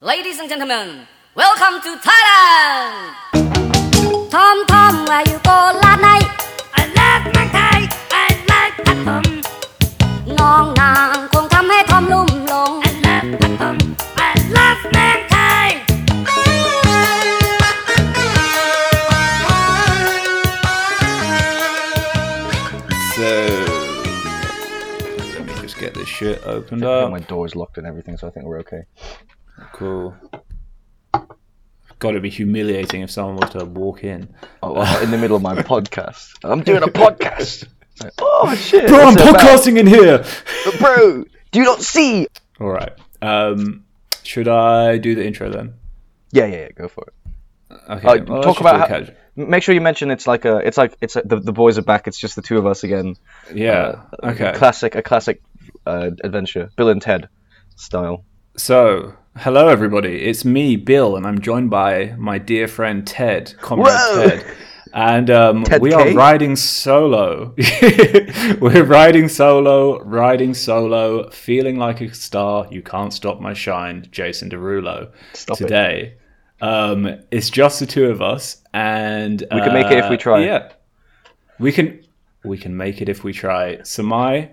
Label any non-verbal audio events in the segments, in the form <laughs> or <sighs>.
Ladies and gentlemen, welcome to Thailand! Tom Tom where you go last night I love เมืองไทย I like พัดลม งองนางคงทำให้ทอมลุ่มหลง I love พัดลม I love เมืองไทย So let me just get this shit opened I think up. my door's locked and everything, so I think we're okay. Cool. Got to be humiliating if someone was to walk in. Oh, well, in the middle of my <laughs> podcast. I'm doing a podcast. Like, <laughs> oh shit! Bro, I'm it about? podcasting in here. Bro, do you not see? All right. Um, should I do the intro then? Yeah, yeah, yeah. Go for it. Okay. Uh, well, talk about how, make sure you mention it's like a it's like it's a, the the boys are back. It's just the two of us again. Yeah. Uh, okay. A classic, a classic uh, adventure, Bill and Ted style. So, hello everybody. It's me, Bill, and I'm joined by my dear friend Ted, comrade Whoa! Ted. And um, Ted we K? are riding solo. <laughs> We're riding solo, riding solo, feeling like a star. You can't stop my shine, Jason Derulo. Stop it. today. Um, it's just the two of us, and We can make it if we uh, try. Yeah, we can. We can make it if we try. Samai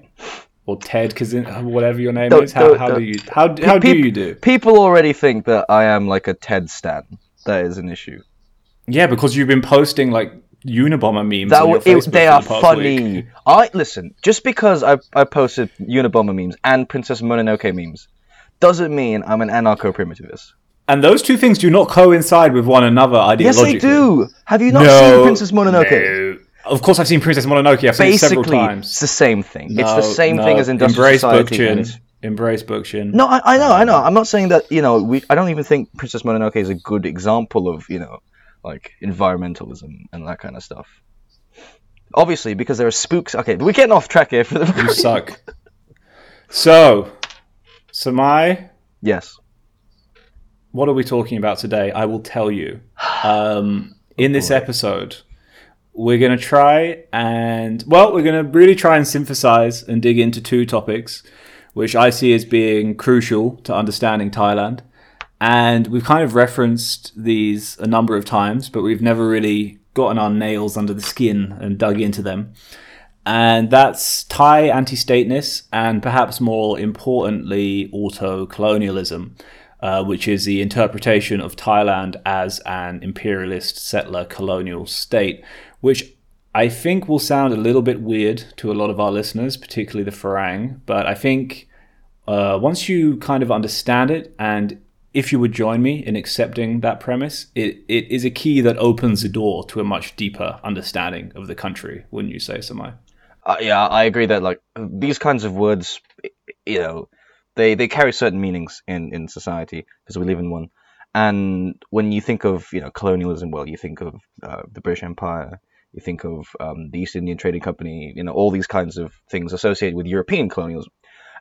or Ted, because uh, whatever your name Don't- is, how, don't- how do don't. you how, how do you do? People already think that I am like a Ted stan. That is an issue. Yeah, because you've been posting like Unabomber memes. That on your w- it, they for are the past funny. week. I listen. Just because I I posted Unabomber memes and Princess Mononoke memes, doesn't mean I'm an anarcho primitivist. And those two things do not coincide with one another ideologically. Yes, they do. Have you not No, seen Princess Mononoke? no. Of course, I've seen Princess Mononoke. I've seen it several Basically, times. it's the same thing. it's the same no. thing as industrial Embrace society. Bookchin. and Embrace Bookchin. No, I, I know, I know. I'm not saying that you know. We I don't even think Princess Mononoke is a good example of you know, like environmentalism and that kind of stuff. Obviously, because there are spooks. Okay, we're getting off track here. For the You suck. So, Samai, yes. what are we talking about today? I will tell you. Um, in this episode, we're going to try and, well, we're going to really try and synthesize and dig into two topics, which I see as being crucial to understanding Thailand. And we've kind of referenced these a number of times, but we've never really gotten our nails under the skin and dug into them. And that's Thai anti stateness and perhaps more importantly, auto colonialism, uh, which is the interpretation of Thailand as an imperialist settler colonial state, which I think will sound a little bit weird to a lot of our listeners, particularly the Farang. But I think uh, once you kind of understand it and if you would join me in accepting that premise, it, it is a key that opens the door to a much deeper understanding of the country, wouldn't you say, Samai? Uh, yeah, I agree that like these kinds of words, you know, they they carry certain meanings in in society because we live in one. And when you think of you know colonialism, well, you think of uh, the British Empire, you think of um, the East Indian Trading Company, you know, all these kinds of things associated with European colonialism.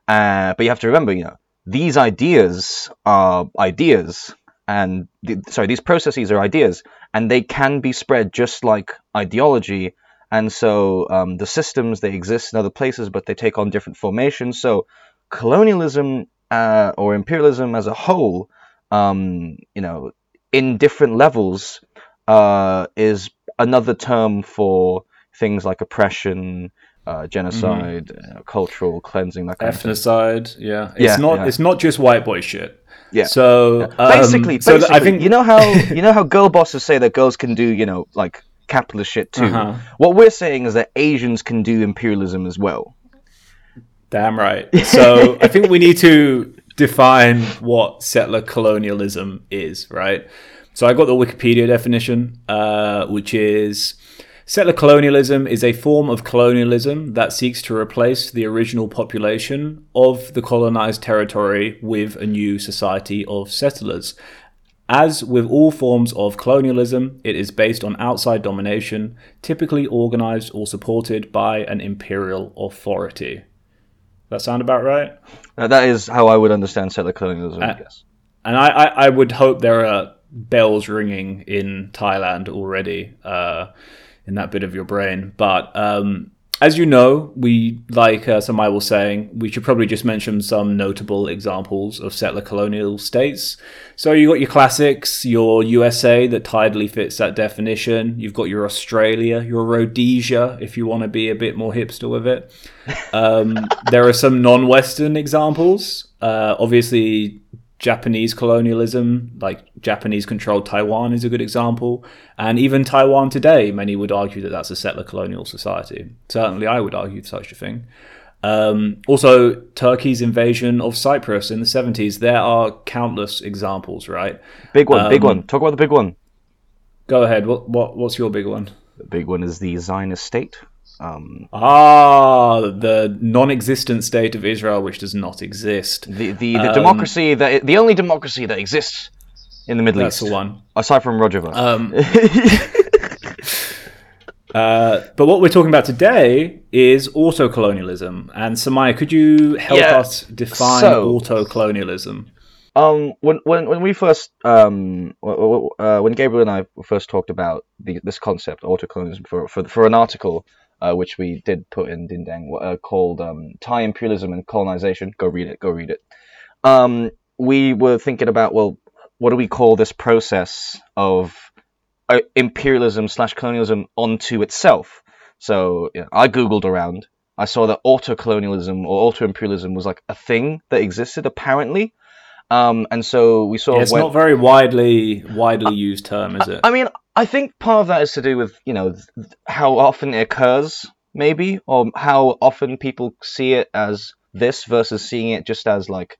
Uh, but you have to remember, you know, these ideas are ideas, and the, sorry, these processes are ideas, and they can be spread just like ideology and so um, the systems they exist in other places, but they take on different formations. So colonialism uh, or imperialism as a whole, um, you know, in different levels, uh, is another term for things like oppression, uh, genocide, uh, cultural cleansing, that kind of thing. Ethnocide, yeah. It's Yeah, not yeah. it's not just white boy shit. Yeah. So um, basically, so basically, I think you know how <laughs> you know how girl bosses say that girls can do you know like capitalist shit too. Uh-huh. What we're saying is that Asians can do imperialism as well. Damn right. <laughs> So I think we need to define what settler colonialism is, right? So I got the Wikipedia definition, uh, which is settler colonialism is a form of colonialism that seeks to replace the original population of the colonized territory with a new society of settlers. As with all forms of colonialism, it is based on outside domination, typically organized or supported by an imperial authority. That sound about right? Uh, that is how I would understand settler colonialism, I Uh, guess. And I, I, I would hope there are bells ringing in Thailand already uh, in that bit of your brain. But um, as you know, we like uh, Samai was saying, we should probably just mention some notable examples of settler colonial states. So you got your classics, your USA that tidily fits that definition. You've got your Australia, your Rhodesia, if you want to be a bit more hipster with it. Um, <laughs> there are some non-Western examples. Uh, obviously, Japanese colonialism, like Japanese controlled Taiwan, is a good example. And even Taiwan today, many would argue that that's a settler colonial society. Certainly, I would argue such a thing. Um, also, Turkey's invasion of Cyprus in the 70s, there are countless examples, right? Big one, big Um, one. Talk about the big one. Go ahead. What, what What's your big one? The big one is the Zionist state. Um, Ah, the non existent state of Israel, which does not exist. the the, the Um, democracy that the only democracy that exists in the Middle That's East, the one. aside from Rojava. Um, <laughs> uh, but what we're talking about today is auto-colonialism. And Samai, could you help Yeah, us define so- autocolonialism? Um, when when when we first um uh, when Gabriel and I first talked about the, this concept autocolonialism for for for an article uh, which we did put in Dindeng uh, called um, Thai imperialism and colonization. Go read it. Go read it. Um, we were thinking about well, what do we call this process of uh, imperialism slash colonialism onto itself? So I googled around. I saw that auto colonialism or auto-imperialism was like a thing that existed apparently. Um, and so we sort Yeah, of it's went. not very widely widely used term, is it? I mean, I think part of that is to do with you know th- how often it occurs, maybe, or how often people see it as this versus seeing it just as like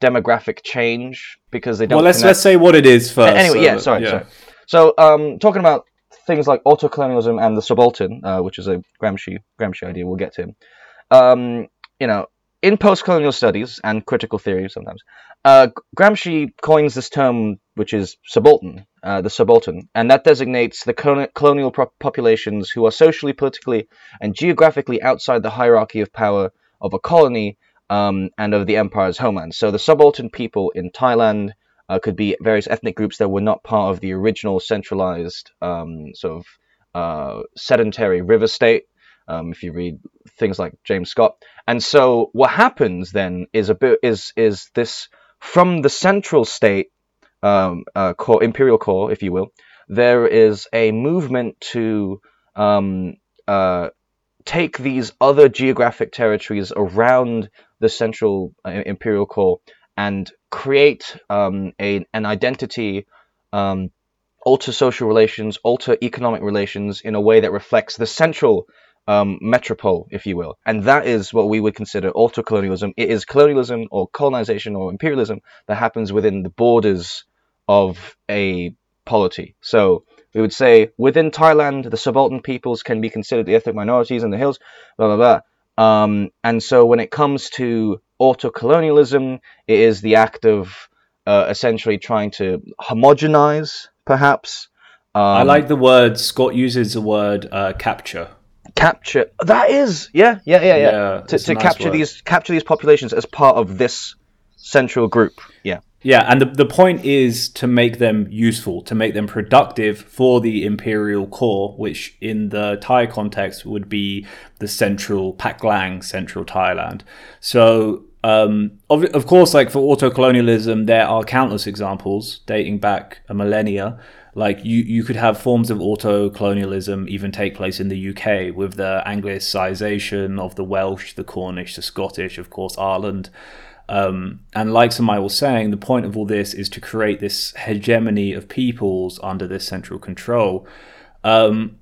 demographic change because they don't. well, let's connect- let's say what it is first. anyway, so yeah, sorry, sorry. So, um, talking about things like autocolonialism and the subaltern, uh, which is a Gramsci Gramsci idea, we'll get to him. Um, you know, in post-colonial studies and critical theory sometimes, uh, Gramsci coins this term, which is subaltern, uh, the subaltern, and that designates the colonial populations who are socially, politically, and geographically outside the hierarchy of power of a colony um, and of the empire's homeland. So the subaltern people in Thailand uh, could be various ethnic groups that were not part of the original centralized um, sort of uh, sedentary river state. Um, if you read things like James Scott, and so what happens then is a bit is is this from the central state um, uh, core imperial core, if you will. There is a movement to um, uh, take these other geographic territories around the central uh, imperial core and create um, a, an identity, um, alter social relations, alter economic relations in a way that reflects the central um, metropole, if you will. And that is what we would consider auto colonialism. It is colonialism or colonization or imperialism that happens within the borders of a polity. So we would say within Thailand, the subaltern peoples can be considered the ethnic minorities in the hills, blah, blah, blah. Um, and so when it comes to autocolonialism, it is the act of uh, essentially trying to homogenize, perhaps. Um, I like the word Scott uses the word uh, capture. Capture. That is, yeah, yeah, yeah, yeah. Yeah, to to nice capture word. these capture these populations as part of this central group. Yeah. Yeah, and the, the point is to make them useful, to make them productive for the imperial core, which in the Thai context would be the central Paklang, central Thailand. So, um, of, of course, like for auto-colonialism there are countless examples dating back a millennia. Like you, you could have forms of auto colonialism even take place in the UK with the Anglicisation of the Welsh, the Cornish, the Scottish, of course, Ireland. Um, and like Samai was saying, the point of all this is to create this hegemony of peoples under this central control. Um,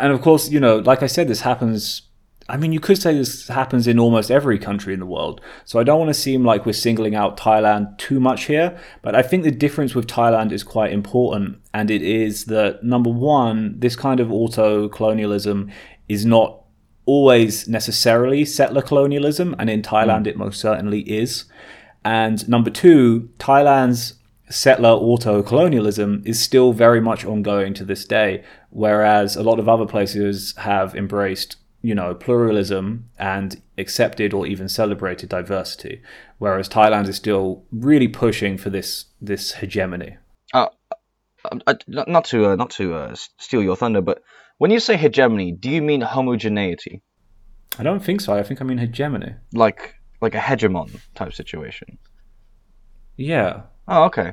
and of course, you know, like I said, this happens. I mean, you could say this happens in almost every country in the world. So I don't want to seem like we're singling out Thailand too much here. But I think the difference with Thailand is quite important. And it is that, number one, this kind of auto colonialism is not always necessarily settler colonialism, and in Thailand mm. it most certainly is. And number two, Thailand's settler auto colonialism is still very much ongoing to this day, whereas a lot of other places have embraced, you know, pluralism and accepted or even celebrated diversity, whereas Thailand is still really pushing for this this hegemony. Um, I, not not to uh, not to uh, steal your thunder, but when you say hegemony, do you mean homogeneity? I don't think so. I think I mean hegemony. Like like a hegemon type situation. Yeah, Oh, okay.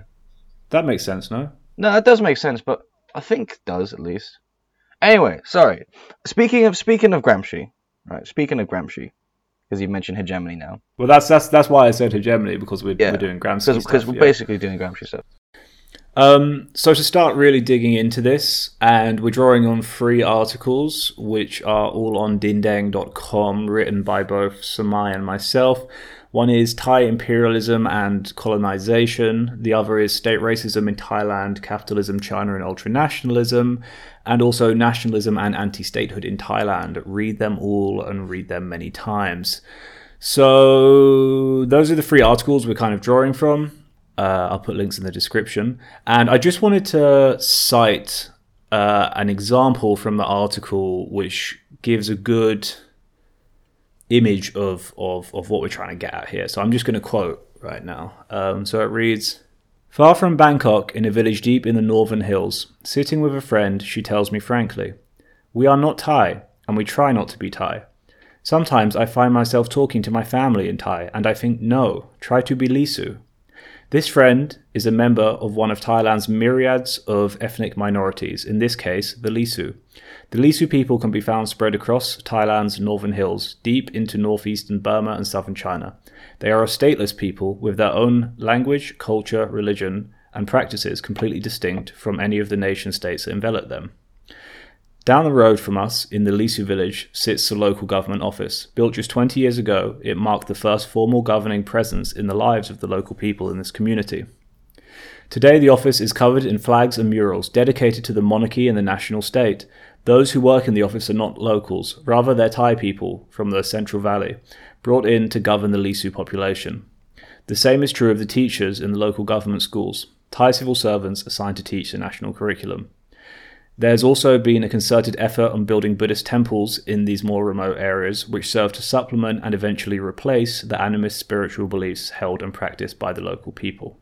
that makes sense. No. No, that does make sense, but I think it does at least. Anyway, sorry. Speaking of speaking of Gramsci, right? Speaking of Gramsci, because you mentioned hegemony now, Well, that's that's that's why I said hegemony because we're, Yeah. we're doing Gramsci because we're yeah. basically doing Gramsci stuff. Um, so to start really digging into this, and we're drawing on three articles, which are all on dindeng.com, written by both Samai and myself. One is Thai imperialism and colonization. The other is state racism in Thailand, capitalism, China, and ultranationalism, and also nationalism and anti-statehood in Thailand. Read them all and read them many times. So those are the three articles we're kind of drawing from. Uh, I'll put links in the description. And I just wanted to cite uh, an example from the article which gives a good image of, of, of what we're trying to get at here. So I'm just going to quote right now. Um, so it reads Far from Bangkok, in a village deep in the northern hills, sitting with a friend, she tells me frankly, We are not Thai, and we try not to be Thai. Sometimes I find myself talking to my family in Thai, and I think, no, try to be Lisu. This friend is a member of one of Thailand's myriads of ethnic minorities, in this case, the Lisu. The Lisu people can be found spread across Thailand's northern hills, deep into northeastern Burma and southern China. They are a stateless people with their own language, culture, religion, and practices completely distinct from any of the nation states that envelop them. Down the road from us, in the Lisu village, sits the local government office. Built just 20 years ago, it marked the first formal governing presence in the lives of the local people in this community. Today, the office is covered in flags and murals dedicated to the monarchy and the national state. Those who work in the office are not locals, rather, they're Thai people from the Central Valley, brought in to govern the Lisu population. The same is true of the teachers in the local government schools, Thai civil servants assigned to teach the national curriculum. There's also been a concerted effort on building Buddhist temples in these more remote areas, which serve to supplement and eventually replace the animist spiritual beliefs held and practiced by the local people.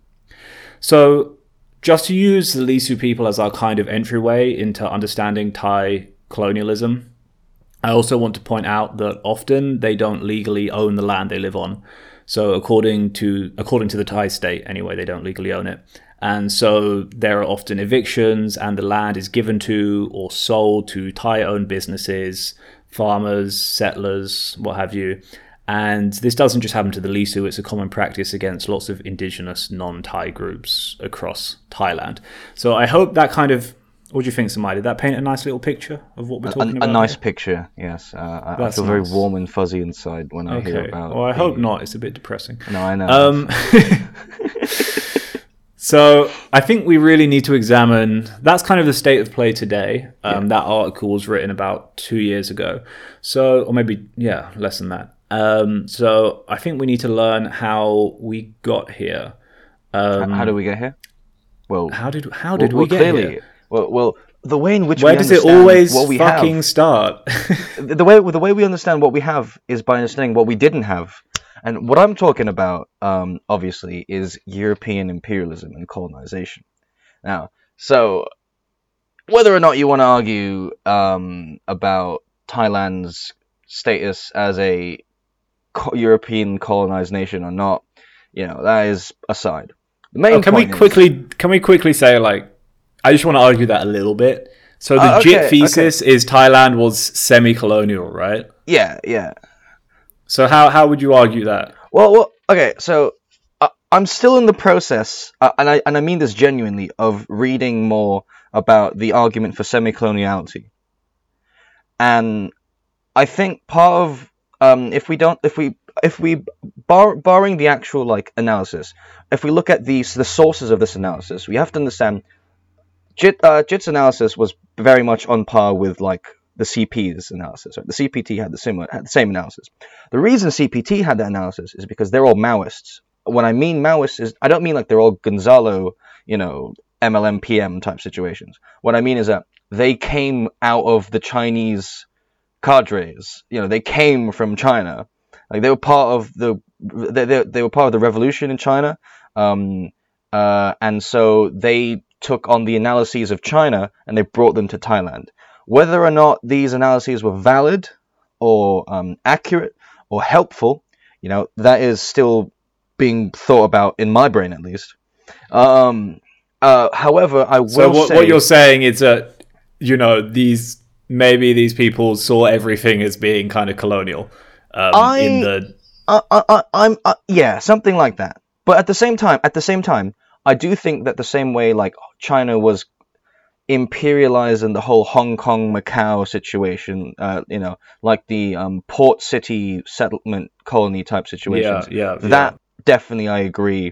So, just to use the Lisu people as our kind of entryway into understanding Thai colonialism, I also want to point out that often they don't legally own the land they live on. So according to according to the Thai state anyway, they don't legally own it. And so there are often evictions and the land is given to or sold to Thai owned businesses, farmers, settlers, what have you. And this doesn't just happen to the Lisu, it's a common practice against lots of indigenous non Thai groups across Thailand. So I hope that kind of what do you think, Samai? Did that paint a nice little picture of what we're talking a about? A nice here? picture, yes. Uh, I, feel very warm and fuzzy inside when I hear Okay. about. Well, I the- hope not. It's a bit depressing. No, I know. Um, <laughs> so I think we really need to examine. That's kind of the state of play today. Um, That article was written about two years ago, so or maybe yeah, less than that. Um, so I think we need to learn how we got here. Um, how do we get here? Well, how did how did well, we get clearly, here? Well, well, the way in which Where we does it always fucking have, start? <laughs> the way the way we understand what we have is by understanding what we didn't have. And what I'm talking about, um, obviously, is European imperialism and colonization. Now, so whether or not you want to argue um, about Thailand's status as a co- European colonized nation or not, you know, that is aside. The main Oh, can we point is- quickly can we quickly say like I just want to argue that a little bit. So the Uh, JIT okay, thesis is Thailand was semi-colonial, right? Yeah, yeah. So how how would you argue that? Well, well okay, so uh, I'm still in the process, uh, and I and I mean this genuinely, of reading more about the argument for semi-coloniality, and I think part of um, if we don't, if we if we bar, barring the actual like analysis, if we look at these the sources of this analysis, we have to understand JIT uh, JIT's analysis was very much on par with like the CP's analysis. Right? The CPT had the similar had the same analysis. The reason CPT had that analysis is because they're all Maoists. When I mean Maoists, is I don't mean like they're all Gonzalo, you know, MLM PM type situations. What I mean is that they came out of the Chinese cadres. You know, they came from China. Like they were part of the they, they, they were part of the revolution in China. Um, uh, and so they took on the analyses of China and they brought them to Thailand. Whether or not these analyses were valid or um, accurate or helpful, you know, that is still being thought about in my brain at least. Um, uh, however, I will So what, say what you're saying is that you know these maybe these people saw everything as being kind of colonial um, I- in the I, I, I, I'm uh, yeah, something like that. But at the same time, at the same time, I do think that the same way like China was imperializing the whole Hong Kong Macau situation, uh, you know, like the um, port city settlement colony type situations. yeah yeah That definitely, I agree,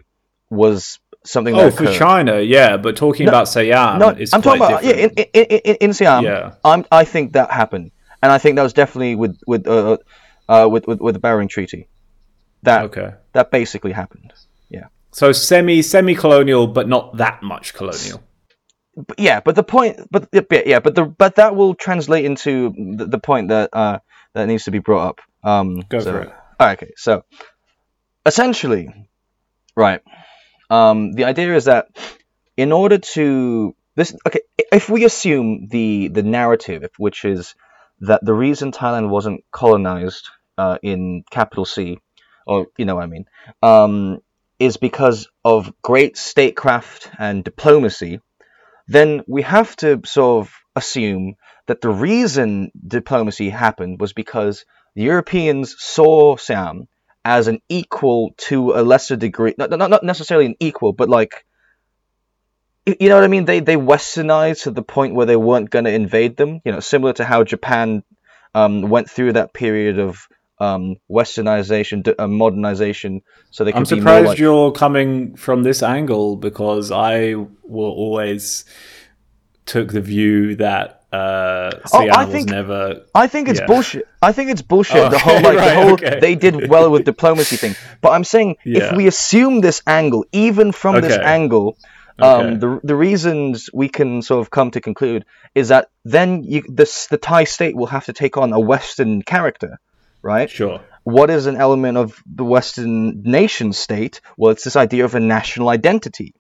was something. Oh, that for. China, yeah, but talking No, about Siam No, is I'm talking about yeah, in, in, in, in Siam. Yeah. I'm, I think that happened, and I think that was definitely with with uh, uh, with, with with the Bowring Treaty. That okay. that basically happened. So semi semi colonial, but not that much colonial. But yeah, but the point, but yeah, but the but that will translate into the, the point that uh that needs to be brought up. Um, Go so- for it. Okay, so essentially, right. Um, the idea is that in order to this, okay, if we assume the the narrative, which is that the reason Thailand wasn't colonized uh, in capital C, or you know what I mean, um, is because of great statecraft and diplomacy, then we have to sort of assume that the reason diplomacy happened was because the Europeans saw Siam as an equal to a lesser degree, not, not, not necessarily an equal, but like, you know what I mean? They, they westernized to the point where they weren't going to invade them, you know, similar to how Japan um, went through that period of um, westernization, d- uh, modernization, so they I'm be surprised like, you're coming from this angle because I will always took the view that uh, Oh, I think- never. I think it's Yeah. bullshit. I think it's bullshit. the Okay, whole like right, the whole okay. they did well with <laughs> diplomacy thing. But I'm saying Yeah. if we assume this angle, even from this angle, um, Okay. the the reasons we can sort of come to conclude is that then you this the Thai state will have to take on a Western character, right? Sure. What is an element of the Western nation state? Well, it's this idea of a national identity.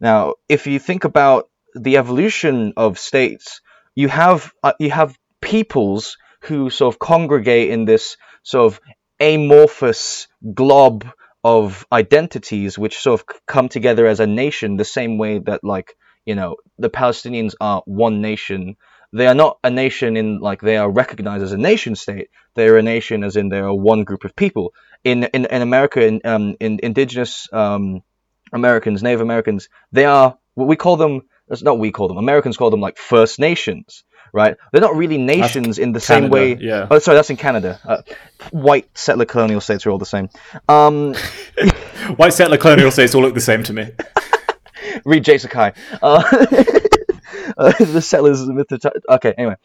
Now, if you think about the evolution of states, you have uh, you have peoples who sort of congregate in this sort of amorphous glob of identities, which sort of come together as a nation, the same way that like you know the Palestinians are one nation. They are not a nation in like they are recognized as a nation state. They are a nation as in they are one group of people. In in, in America, in, um, in indigenous um, Americans, Native Americans, they are what we call them. That's not we call them. Americans call them like First Nations, right? They're not really nations in the same way. yeah. Oh, sorry, that's in Canada. Uh, white settler colonial states are all the same. Um, <laughs> White settler colonial states all look the same to me. <laughs> read J. Sakai. Uh, <laughs> <laughs> uh, the settlers, the of Ti- Okay, anyway,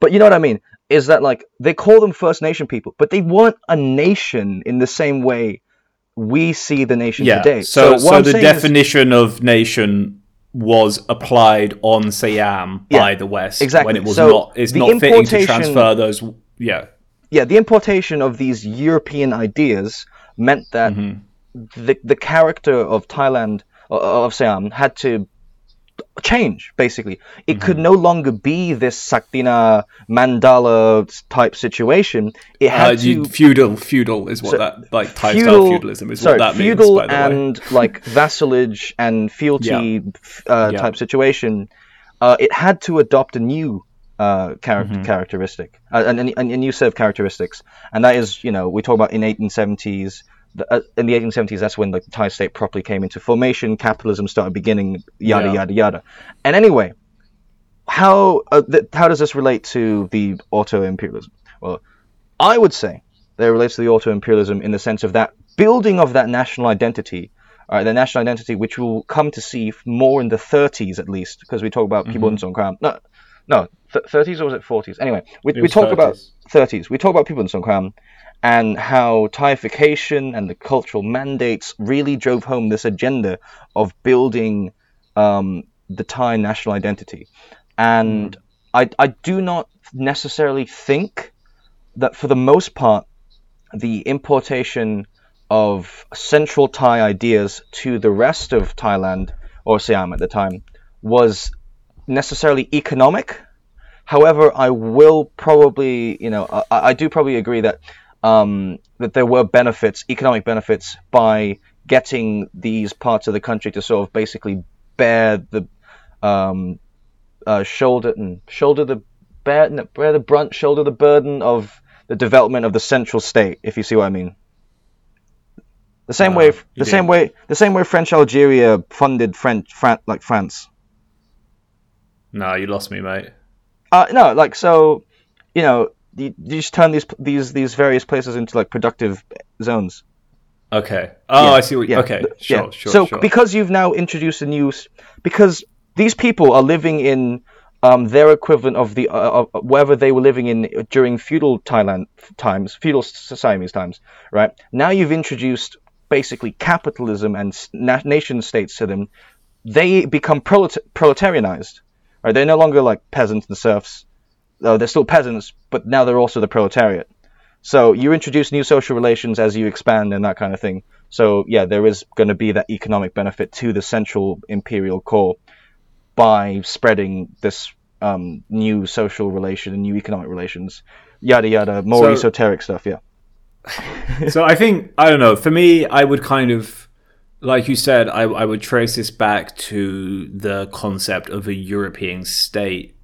but you know what I mean? Is that like they call them First Nation people, but they weren't a nation in the same way we see the nation Yeah. today. So, what so, the saying is- definition of nation was applied on Siam Yeah, by the West exactly. when it was So not. It's the not fitting to transfer those. Yeah. yeah, the importation of these European ideas meant that Mm-hmm. the the character of Thailand of Siam had to change. Basically, it could Mm-hmm. no longer be this Sakdina mandala type situation. It had Uh, to feudal, feudal is what So, that like feudal, style feudalism is sorry, what that feudal means. By the way. and like <laughs> vassalage and fealty f- uh, Yeah. type situation. Uh, it had to adopt a new uh, character Mm-hmm. characteristic, uh, and a, a new set of characteristics, and that is, you know, we talk about in 1870s. The, uh, in the 1870s, that's when the Thai state properly came into formation. Capitalism started beginning. Yada Yeah. yada yada. And anyway, how uh, th- how does this relate to the auto imperialism? Well, I would say that it relates to the auto imperialism in the sense of that building of that national identity, all right, the national identity which we'll come to see more in the 30s at least, because we talk about Mm-hmm. Pibun Songkram. No, no, th- 30s or was it 40s? Anyway, we, we talk about 30s. 30s. We talk about Pibun Songkram and how Thaification and the cultural mandates really drove home this agenda of building um, the Thai national identity. And I, I do not necessarily think that for the most part, the importation of central Thai ideas to the rest of Thailand or Siam at the time was necessarily economic. However, I will probably, you know, I, I do probably agree that um, that there were benefits, economic benefits, by getting these parts of the country to sort of basically bear the um, uh, shoulder and shoulder the bear, bear the brunt, shoulder the burden of the development of the central state. If you see what I mean. The same Uh, way, the same way, the same way French Algeria funded French, Fran- like France. No, you lost me, mate. Uh, no, like so, you know, you, you just turn these these these various places into like productive zones. Okay. Oh, Yeah, I see what. yeah, Okay, sure, yeah. sure, so sure. because you've now introduced a new, because these people are living in um, their equivalent of the uh, of wherever they were living in during feudal Thailand times, feudal Siamese times, right? Now you've introduced basically capitalism and na- nation states to them. They become prolet- proletarianized, right? They're no longer like peasants and serfs. Though they're still peasants, but now they're also the proletariat. So you introduce new social relations as you expand and that kind of thing. So yeah, there is going to be that economic benefit to the central imperial core by spreading this um, new social relation and new economic relations, yada yada, more So- esoteric stuff. Yeah. <laughs> so I think I don't know. For me, I would kind of, like you said, I, I would trace this back to the concept of a European state,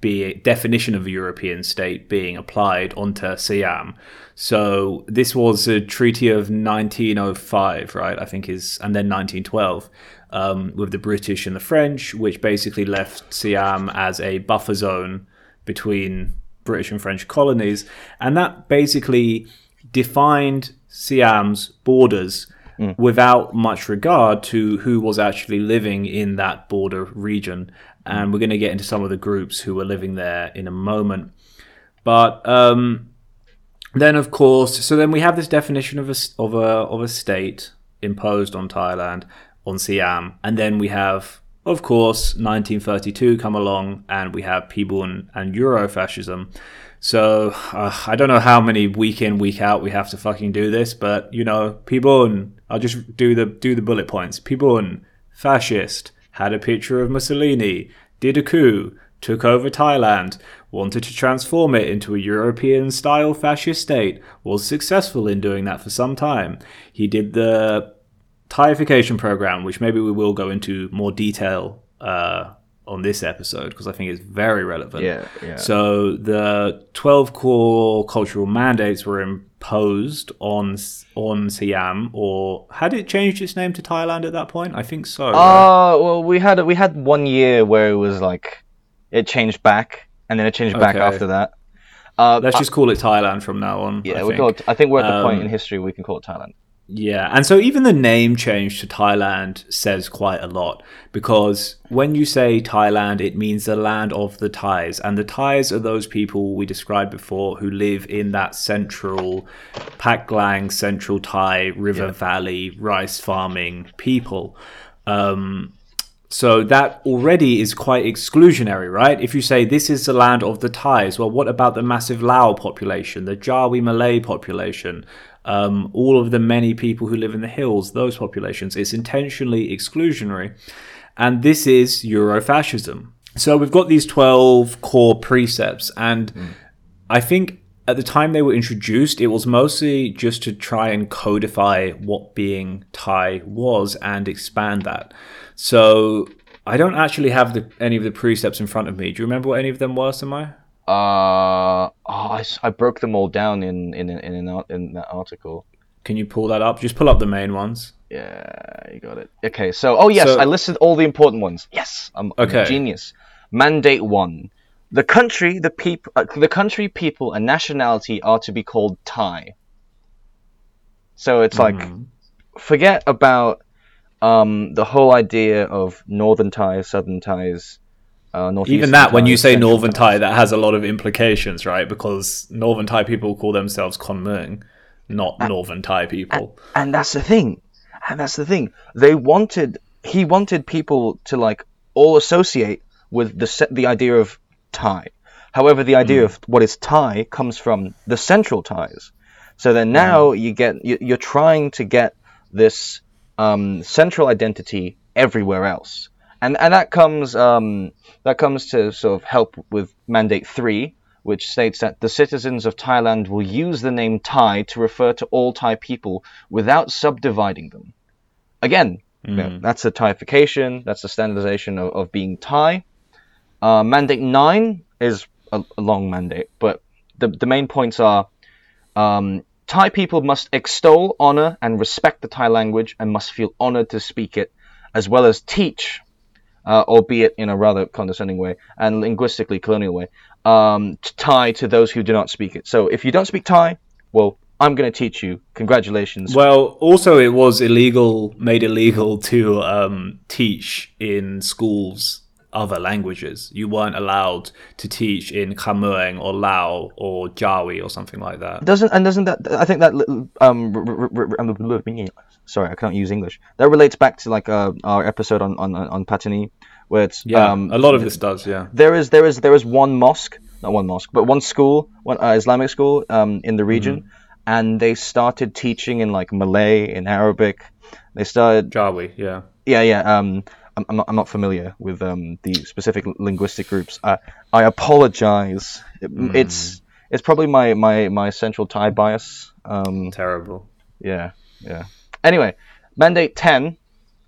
be a definition of a European state being applied onto Siam. So this was a treaty of 1905, right? I think is, and then 1912. Um, with the British and the French, which basically left Siam as a buffer zone between British and French colonies, and that basically defined Siam's borders without much regard to who was actually living in that border region. And we're going to get into some of the groups who were living there in a moment. But um, then, of course, so then we have this definition of a of a of a state imposed on Thailand on Siam, and then we have, of course, 1932 come along, and we have Pibun and Eurofascism. So uh, I don't know how many week in week out we have to fucking do this, but you know, Pibun. I'll just do the do the bullet points. Pibun, fascist, had a picture of Mussolini, did a coup, took over Thailand, wanted to transform it into a European style fascist state, was successful in doing that for some time. He did the Thaification program, which maybe we will go into more detail uh, on this episode because I think it's very relevant. Yeah, yeah. So the 12 core cultural mandates were imposed on on Siam, or had it changed its name to Thailand at that point? I think so. right? Uh, well, we had we had one year where it was like it changed back, and then it changed back after that. Uh, Let's just call it Thailand from now on. yeah, I we think. call it, I think we're at the point Um, in history we can call it Thailand. Yeah, and so even the name change to Thailand says quite a lot because when you say Thailand, it means the land of the Thais, and the Thais are those people we described before who live in that central Paklang, central Thai river valley rice farming people. Um, so that already is quite exclusionary, right? If you say this is the land of the Thais, well, what about the massive Lao population, the Jawi Malay population, um, all of the many people who live in the hills, those populations? It's intentionally exclusionary. And this is Eurofascism. So we've got these 12 core precepts, and I think at the time they were introduced, it was mostly just to try and codify what being Thai was and expand that. So I don't actually have the, any of the precepts in front of me. Do you remember what any of them were, Samai? Uh, oh, I, I broke them all down in in in in, an, in that article. Can you pull that up? Just pull up the main ones. Yeah, you got it. Okay, so oh yes, So- I listed all the important ones. Yes, I'm, I'm Okay. a genius. Mandate one: the country, the people, uh, the country, people, and nationality are to be called Thai. So it's like, Mm-hmm. forget about um, the whole idea of Northern Thai, Southern Thais. Uh, Even that, when you say Northern Thais. Thai, that has a lot of implications, right? Because Northern Thai people call themselves Konmung, not Northern Thai people. and that's the thing. And that's the thing. They wanted he wanted people to like all associate with the the idea of Thai. However the idea of what is Thai comes from the central Thais so then now you get you- you're trying to get this um, central identity everywhere else and and that comes um, that comes to sort of help with mandate three, which states that the citizens of Thailand will use the name Thai to refer to all Thai people without subdividing them. Again, you know, that's a Thaification. That's the standardization of, of being Thai. Uh, mandate nine is a, a long mandate, but the the main points are um, Thai people must extol, honor, and respect the Thai language and must feel honored to speak it, as well as teach, uh, albeit in a rather condescending way and linguistically colonial way, um, t- Thai to those who do not speak it. So if you don't speak Thai, well, I'm going to teach you. Congratulations. Well, also it was illegal, made illegal to um, teach in schools other languages. You weren't allowed to teach in Khamueng or Lao or Jawi or something like that. doesn't and doesn't that I think that um um, sorry I can't use English that relates back to like uh, our episode on on on Patani where it's Yeah, um a lot of this does. Yeah. there is there is there is one mosque not one mosque but one school one uh, Islamic school um in the region Mm-hmm. and they started teaching in like Malay in Arabic they started Jawi. Yeah. yeah yeah um I'm, not, I'm not familiar with um the specific linguistic groups uh, I apologize Mm. it's it's probably my my my central Thai bias um Terrible. yeah, yeah. Anyway, mandate 10.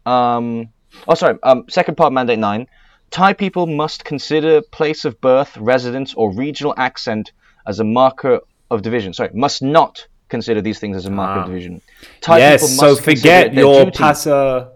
Um, oh, sorry. Um, second part, mandate 9. Thai people must consider place of birth, residence, or regional accent as a marker of division. Sorry, must not consider these things as a marker of Ah. division. Thai yes. people So forget your duty- pasa.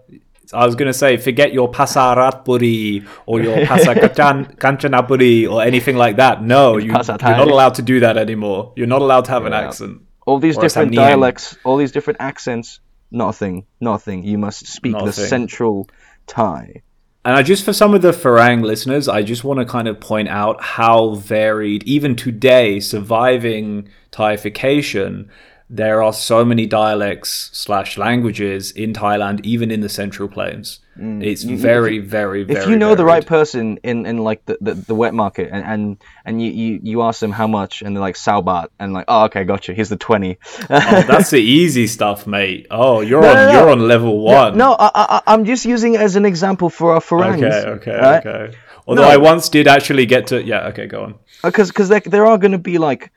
I was going to say, forget your Pasaratpuri or your <laughs> Pasakachan Kanchanapuri or anything like that. No, you, you're not allowed to do that anymore. You're not allowed to have an accent. all these different dialects, all these different accents. nothing, a thing. Not a thing. You must speak Not a the central Thai. And I just, for some of the Farang listeners, I just want to kind of point out how varied, even today, surviving Thaification, there are so many dialects slash languages in Thailand, even in the Central Plains. It's very, very, very. Mm. if you know the right person in, in like the, the, the wet market and, and, and you, you, you ask them how much and they're like Saubat and like oh okay gotcha here's the 20 oh, that's the easy stuff, mate. Oh, you're No, on, no, no. you're on level one. no I, I, I'm just using it as an example for our Farangs Okay, okay, right? okay. Although. I once did actually get to. Yeah, okay, go on. because because there, there are going to be like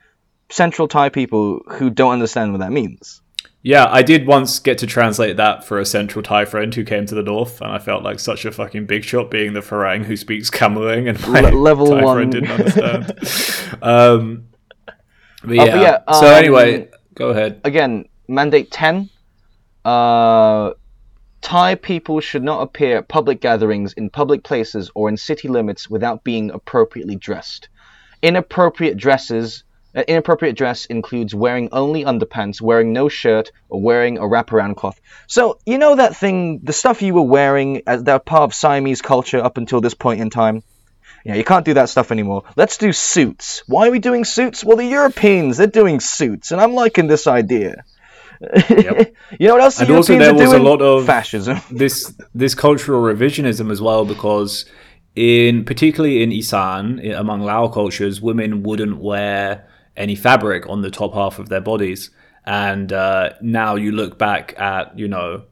central Thai people who don't understand what that means Yeah, I did once get to translate that for a central Thai friend who came to the north, and I felt like such a fucking big shot being the Farang who speaks Kamuing and my Le- level Thai one. friend didn't understand. <laughs> um, but yeah. Oh, but yeah, so um, anyway, go ahead. again, mandate 10. Uh, Thai people should not appear at public gatherings, in public places, or in city limits without being appropriately dressed. Inappropriate dresses. Uh, inappropriate dress includes wearing only underpants, wearing no shirt, or wearing a wraparound cloth. So, you know that thing, the stuff you were wearing as that part of Siamese culture up until this point in time? Yeah, you can't do that stuff anymore. Let's do suits. Why are we doing suits? Well, the Europeans, they're doing suits, and I'm liking this idea. Yep. <laughs> you know what else the And also Europeans there are was a lot of- fascism. <laughs> this this cultural revisionism as well because in particularly in Isan among Lao cultures women wouldn't wear any fabric on the top half of their bodies and uh, now you look back at you know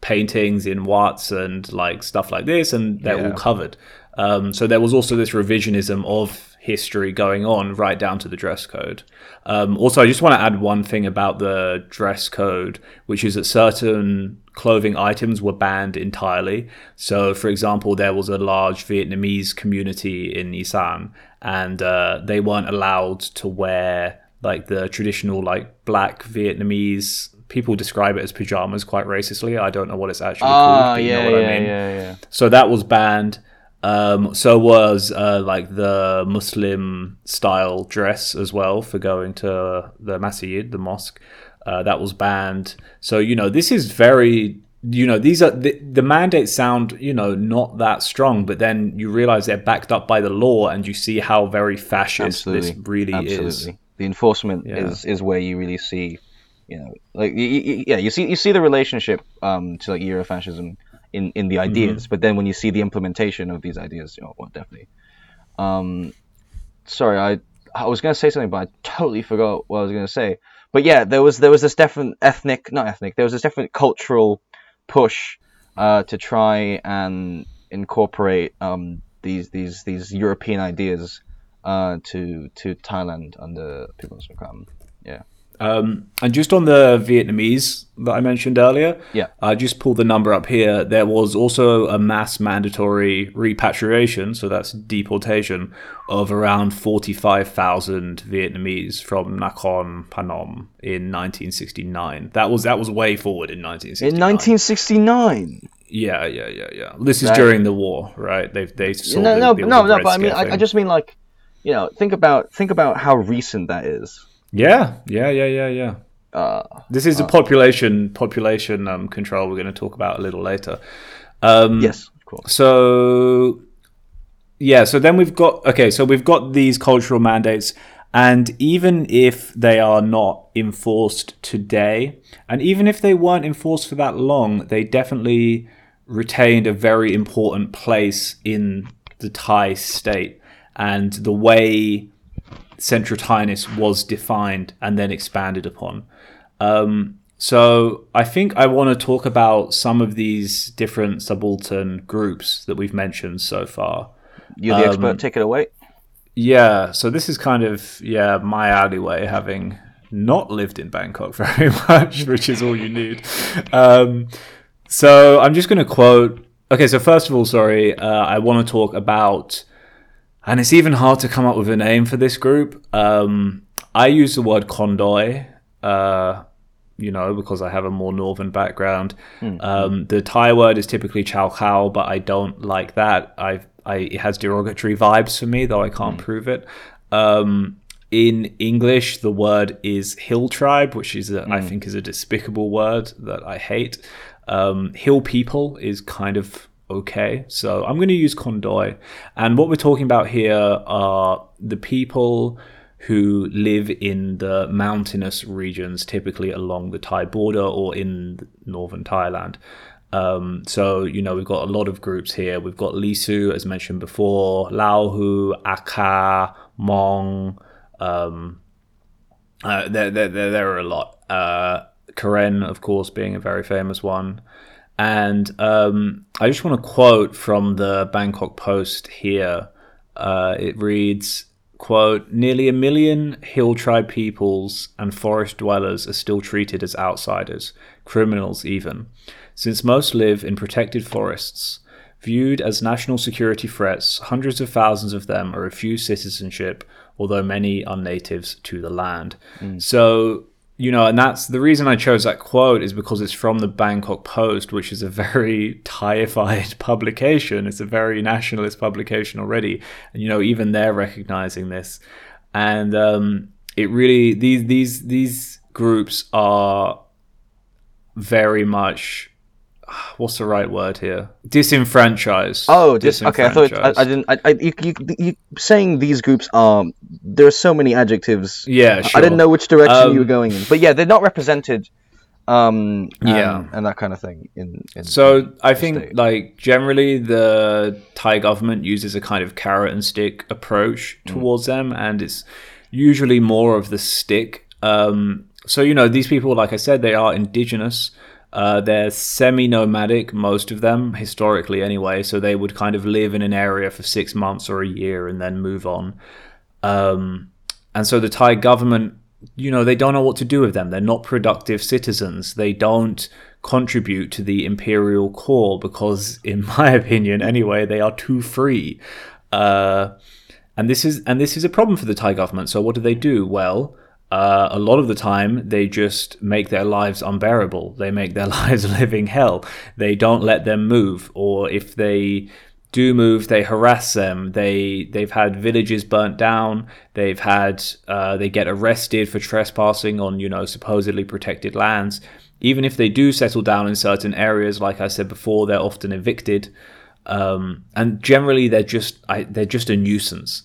paintings in Wats and like stuff like this and they're Yeah. all covered um, so there was also this revisionism of history going on right down to the dress code. Um, also, I just want to add one thing about the dress code, which is that certain clothing items were banned entirely. So, for example, there was a large Vietnamese community in Isan, and uh, they weren't allowed to wear like the traditional like black Vietnamese. People describe it as pajamas quite racistly. I don't know what it's actually called. Ah, but you yeah, know what yeah, I mean. yeah, yeah. So that was banned. Um, so was uh, like the Muslim style dress as well for going to the masjid, the mosque. Uh, that was banned. So you know this is very you know these are the, the mandates sound you know not that strong, but then you realize they're backed up by the law, and you see how very fascist Absolutely. this really Absolutely. is. The enforcement Yeah. is is where you really see, you know, like you, you, yeah, you see you see the relationship um to like Eurofascism in in the Mm-hmm. ideas, but then when you see the implementation of these ideas, you know, well, definitely. Um, sorry, I I was gonna say something, but I totally forgot what I was gonna say. But yeah, there was there was this definite ethnic, not ethnic, there was this definite cultural push uh, to try and incorporate um, these these these European ideas uh, to to Thailand under Pibun Songkram. Um, and just on the Vietnamese that I mentioned earlier, Yeah. I just pulled the number up here. There was also a mass mandatory repatriation, so that's deportation, of around 45,000 Vietnamese from Nakhon Phanom in 1969. That was that was way forward in 1969. In 1969. 1969. Yeah, yeah, yeah, yeah. This is That- during the war, right? They they saw No, the, no, the no, no. But I mean, I, I just mean like, you know, think about think about how recent that is. Yeah, yeah, yeah, yeah, yeah. Uh, This is a population population um, control we're going to talk about a little later. Um, yes, of course. So yeah, so then we've got okay, so we've got these cultural mandates, and even if they are not enforced today, and even if they weren't enforced for that long, they definitely retained a very important place in the Thai state and the way Central Thailand was defined and then expanded upon. Um, so I think I want to talk about some of these different subaltern groups that we've mentioned so far. You're the um, expert. Take it away. Yeah, so this is kind of yeah my alleyway, having not lived in Bangkok <laughs> very much, which is all you need. Um, so I'm just going to quote. Okay, so first of all, sorry, uh, I want to talk about, and it's even hard to come up with a name for this group. Um, I use the word Kondoi, uh, you know, because I have a more northern background. Um, the Thai word is typically Chow Kao, but I don't like that. I, I, it has derogatory vibes for me, though I can't prove it. Um, in English, the word is hill tribe, which is a, I think is a despicable word that I hate. Um, hill people is kind of okay, so I'm going to use Kondoi. And what we're talking about here are the people who live in the mountainous regions, typically along the Thai border or in northern Thailand. Um, so, you know, we've got a lot of groups here. We've got Lisu, as mentioned before, Lahu, Akha, Hmong. Um, uh, there, there, there, there are a lot. Uh, Karen, of course, being a very famous one. And um, I just want to quote from the Bangkok Post here. Uh, it reads, quote, nearly a million hill tribe peoples and forest dwellers are still treated as outsiders, criminals even, since most live in protected forests. Viewed as national security threats, hundreds of thousands of them are refused citizenship, although many are natives to the land. So, you know, and that's the reason I chose that quote is because it's from the Bangkok Post, which is a very <laughs> Thaified <laughs> publication. It's a very nationalist publication already. And, you know, even they're recognizing this. And um, it really, these, these, these groups are very much, what's the right word here? Disenfranchised. Oh, just okay. I thought I, I didn't. I, I you, you, you saying these groups are there are so many adjectives. Yeah, I didn't know which direction Um, you were going in, but yeah, they're not represented. Um, and, Yeah. and that kind of thing. In, in So I think state. like generally the Thai government uses a kind of carrot and stick approach Mm. towards them, and it's usually more of the stick. Um, so you know these people, like I said, they are indigenous. Uh, they're semi-nomadic, most of them historically, anyway. So they would kind of live in an area for six months or a year and then move on. Um, and so the Thai government, you know, they don't know what to do with them. They're not productive citizens. They don't contribute to the imperial core because, in <laughs> my opinion, anyway, they are too free. Uh, and this is and this is a problem for the Thai government. So what do they do? Well, uh, a lot of the time they just make their lives unbearable. They make their <laughs> lives living hell. They don't let them move, or if they do move, they harass them. They they've had villages burnt down. They've had uh, they get arrested for trespassing on you know supposedly protected lands. Even if they do settle down in certain areas, like I said before, they're often evicted, um, and generally they're just I, they're just a nuisance.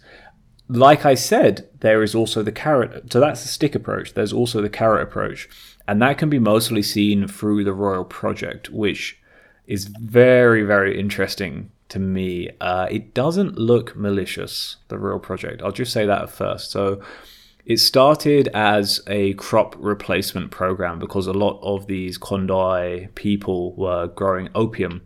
Like I said, there is also the carrot. So that's the stick approach. There's also the carrot approach, and that can be mostly seen through the Royal Project, which is very very interesting to me. Uh, it doesn't look malicious. The Royal Project. I'll just say that at first. So. It started as a crop replacement program because a lot of these Kondoi people were growing opium.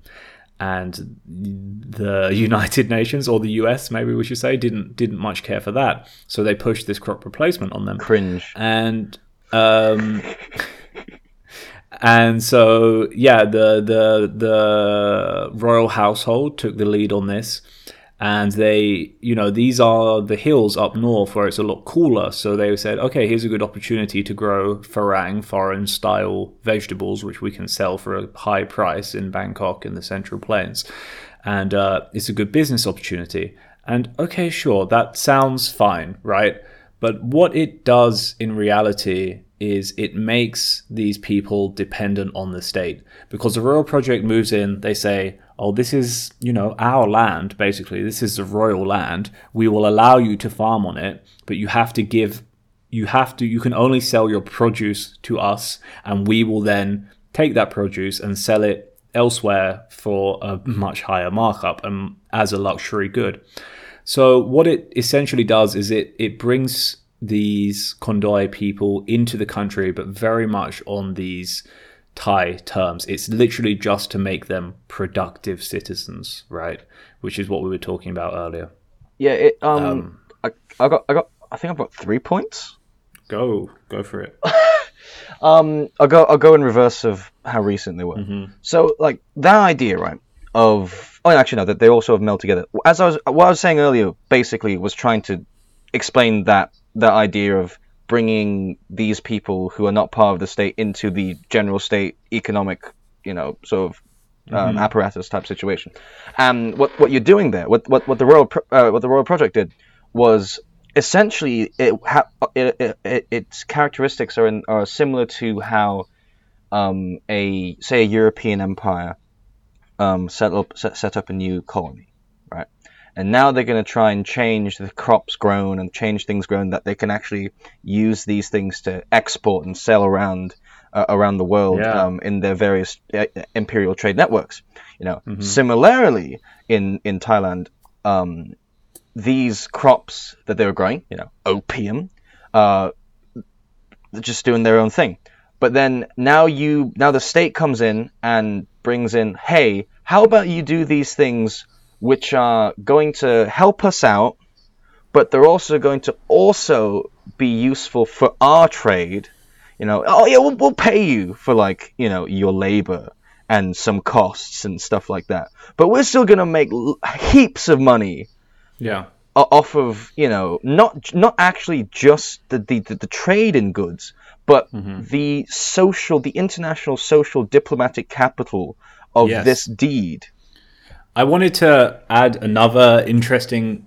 And the United <laughs> Nations or the US, maybe we should say, didn't didn't much care for that. So they pushed this crop replacement on them. Cringe. And um, <laughs> and so yeah, the the the royal household took the lead on this. And they, you know, these are the hills up north where it's a lot cooler. So they said, okay, here's a good opportunity to grow farang, foreign style vegetables, which we can sell for a high price in Bangkok in the Central Plains and uh, it's a good business opportunity. And okay, sure, that sounds fine, right? But what it does in reality is it makes these people dependent on the state. Because the royal project moves in they say oh this is you know our land basically. This is the royal land. We will allow you to farm on it but you have to give you have to you can only sell your produce to us and we will then take that produce and sell it elsewhere for a mm-hmm. much higher markup and as a luxury good. So what it essentially does is it it brings these Kondoi people into the country, but very much on these Thai terms. It's literally just to make them productive citizens, right? Which is what we were talking about earlier. Yeah, it, um, Um, I, I got, I got, I think I've got three points. Go, go for it. <laughs> Um, I'll go, I'll go in reverse of how recent they were. So, like that idea, right? Of oh, actually, no, that they also have meld together. As I was, what I was saying earlier, basically, was trying to explain that that idea of bringing these people who are not part of the state into the general state economic, you know, sort of um, apparatus type situation. And what what you're doing there, what what what the royal Pro- uh, what the royal project did was essentially it, ha- it, it, it its characteristics are in, are similar to how um, a say a European empire um, set up set, set up a new colony? And now they're going to try and change the crops grown and change things grown that they can actually use these things to export and sell around uh, around the world Yeah. um, in their various uh, imperial trade networks. You know, similarly in in Thailand, um, these crops that they were growing, you know, opium, uh, they're just doing their own thing. But then now you now the state comes in and brings in, hey, how about you do these things which are going to help us out, but they're also going to also be useful for our trade. You know, oh yeah, we'll, we'll pay you for like you know your labor and some costs and stuff like that, but we're still gonna make l- heaps of money Yeah. off of you know not not actually just the the, the, trade in goods but mm-hmm. the social the international social diplomatic capital of Yes. this deed I wanted to add another interesting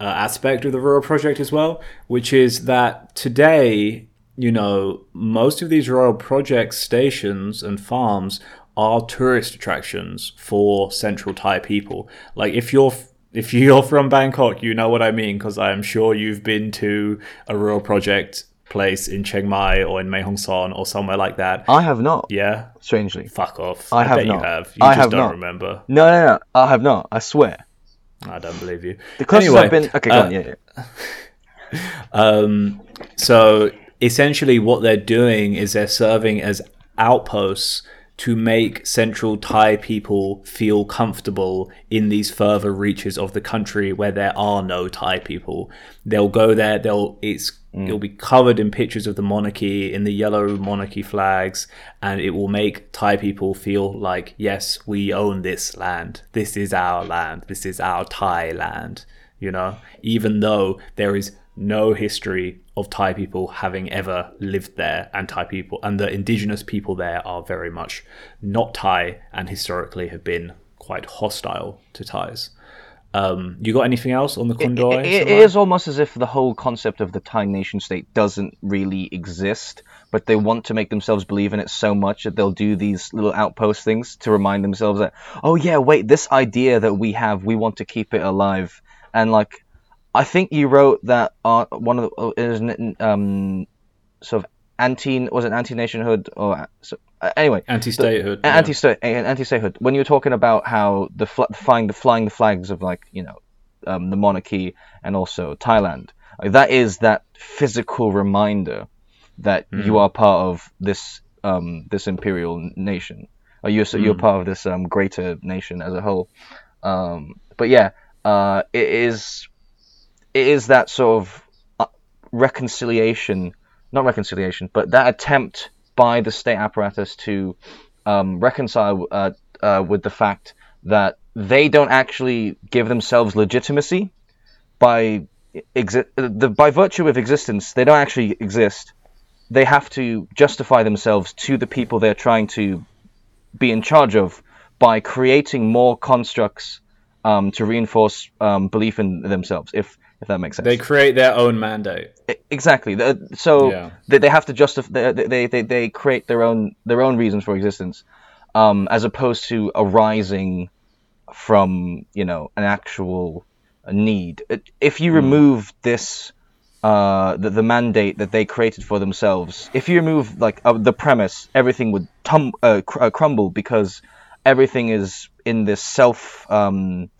uh, aspect of the Royal Project as well, which is that today, you know, most of these Royal Project stations and farms are tourist attractions for Central Thai people. Like if you're if <laughs> you're from Bangkok, you know what I mean because I am sure you've been to a Royal Project place in Chiang Mai or in Mae Hong Son or somewhere like that. i have not Yeah, strangely fuck off. I have bet not. you have. You I just have don't not. remember. no no no i have not i swear I don't believe you. the closest Anyway, i've been okay go uh, on yeah, yeah. <laughs> Um, so essentially, what they're doing is they're serving as outposts to make central Thai people feel comfortable in these further reaches of the country where there are no Thai people. They'll go there. They'll it's Mm. it'll be covered in pictures of the monarchy in the yellow monarchy flags, and it will make Thai people feel like yes, we own this land. This is our land. This is our Thai land you know, even though there is no history of Thai people having ever lived there, and Thai people and the indigenous people there are very much not Thai and historically have been quite hostile to Thais. Um, you got anything else on the Kondoi? It- it Samai? is almost as if the whole concept of the Thai nation state doesn't really exist, but they want to make themselves believe in it so much that they'll do these little outpost things to remind themselves that, oh yeah, wait, this idea that we have, we want to keep it alive. And like, I think you wrote that uh, one of the uh, isn't um sort of anti was it anti nationhood or so, uh, anyway anti-statehood. a- anti state anti statehood. When you were talking about how the fl- flying the flying the flags of like you know um, the monarchy and also Thailand, like, that is that physical reminder that you are part of this um, this imperial nation. or you're so you're part of this um, greater nation as a whole. Um, but yeah, uh, it is it is that sort of uh, reconciliation, not reconciliation, but that attempt by the state apparatus to um, reconcile uh, uh, with the fact that they don't actually give themselves legitimacy by exi- the by virtue of existence. They don't actually exist. They have to justify themselves to the people they're trying to be in charge of by creating more constructs um, to reinforce um, belief in themselves. If if that makes sense. They create their own mandate. Exactly. So Yeah. they, they have to justify. They, they, they, create their own their own reasons for existence, um, as opposed to arising from you know an actual need. If you remove this, uh, the, the mandate that they created for themselves, if you remove like uh, the premise, everything would tum- uh, cr- uh, crumble because everything is in this self. Um,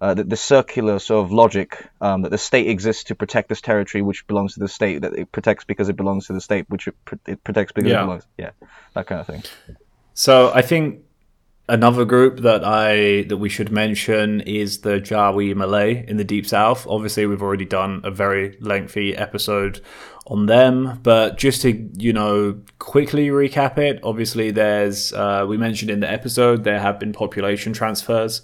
uh, the, the circular sort of logic um, that the state exists to protect this territory which belongs to the state that it protects because it belongs to the state which it, pr- it protects because Yeah. it belongs yeah that kind of thing So I think another group that I that we should mention is the Jawi Malay in the Deep South. Obviously, we've already done a very lengthy episode on them, but just to you know quickly recap it. Obviously, there's uh, we mentioned in the episode there have been population transfers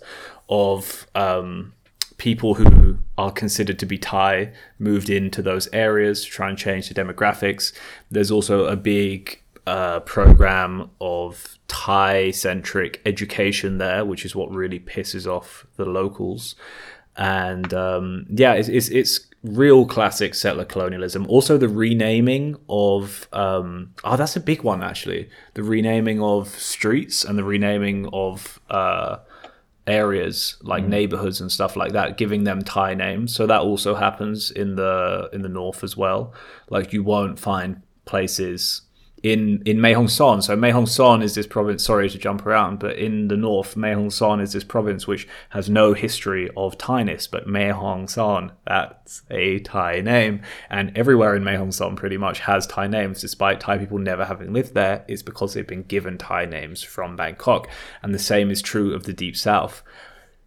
of um, people who are considered to be Thai moved into those areas to try and change the demographics. There's also a big uh, program of Thai centric education there, which is what really pisses off the locals. And um, yeah, it's, it's, it's real classic settler colonialism. Also, the renaming of um, oh, that's a big one actually. The renaming of streets and the renaming of uh, areas like mm. neighborhoods and stuff like that giving them thai names. So that also happens in the in the north as well. Like you won't find places in in Mae Hong Son. So Mae Hong Son is this province. Sorry to jump around, but in the north, Mae Hong Son is this province which has no history of Thainess. But Mae Hong Son, that's a Thai name, and everywhere in Mae Hong Son pretty much has Thai names, despite Thai people never having lived there. It's because they've been given Thai names from Bangkok, and the same is true of the Deep South.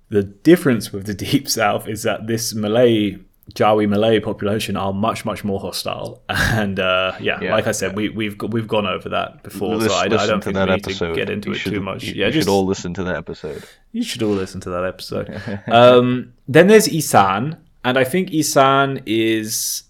The difference with the <laughs> Deep South is that this Malay Jawi Malay population are much much more hostile, <laughs> and uh, yeah, Yeah, like I said, we, we've we've gone over that before, so I, I don't think we need episode. to get into You it should- too much. you, yeah, you just should all listen to that episode you should all listen to that episode. <laughs> um, then there's Isan, and I think Isan is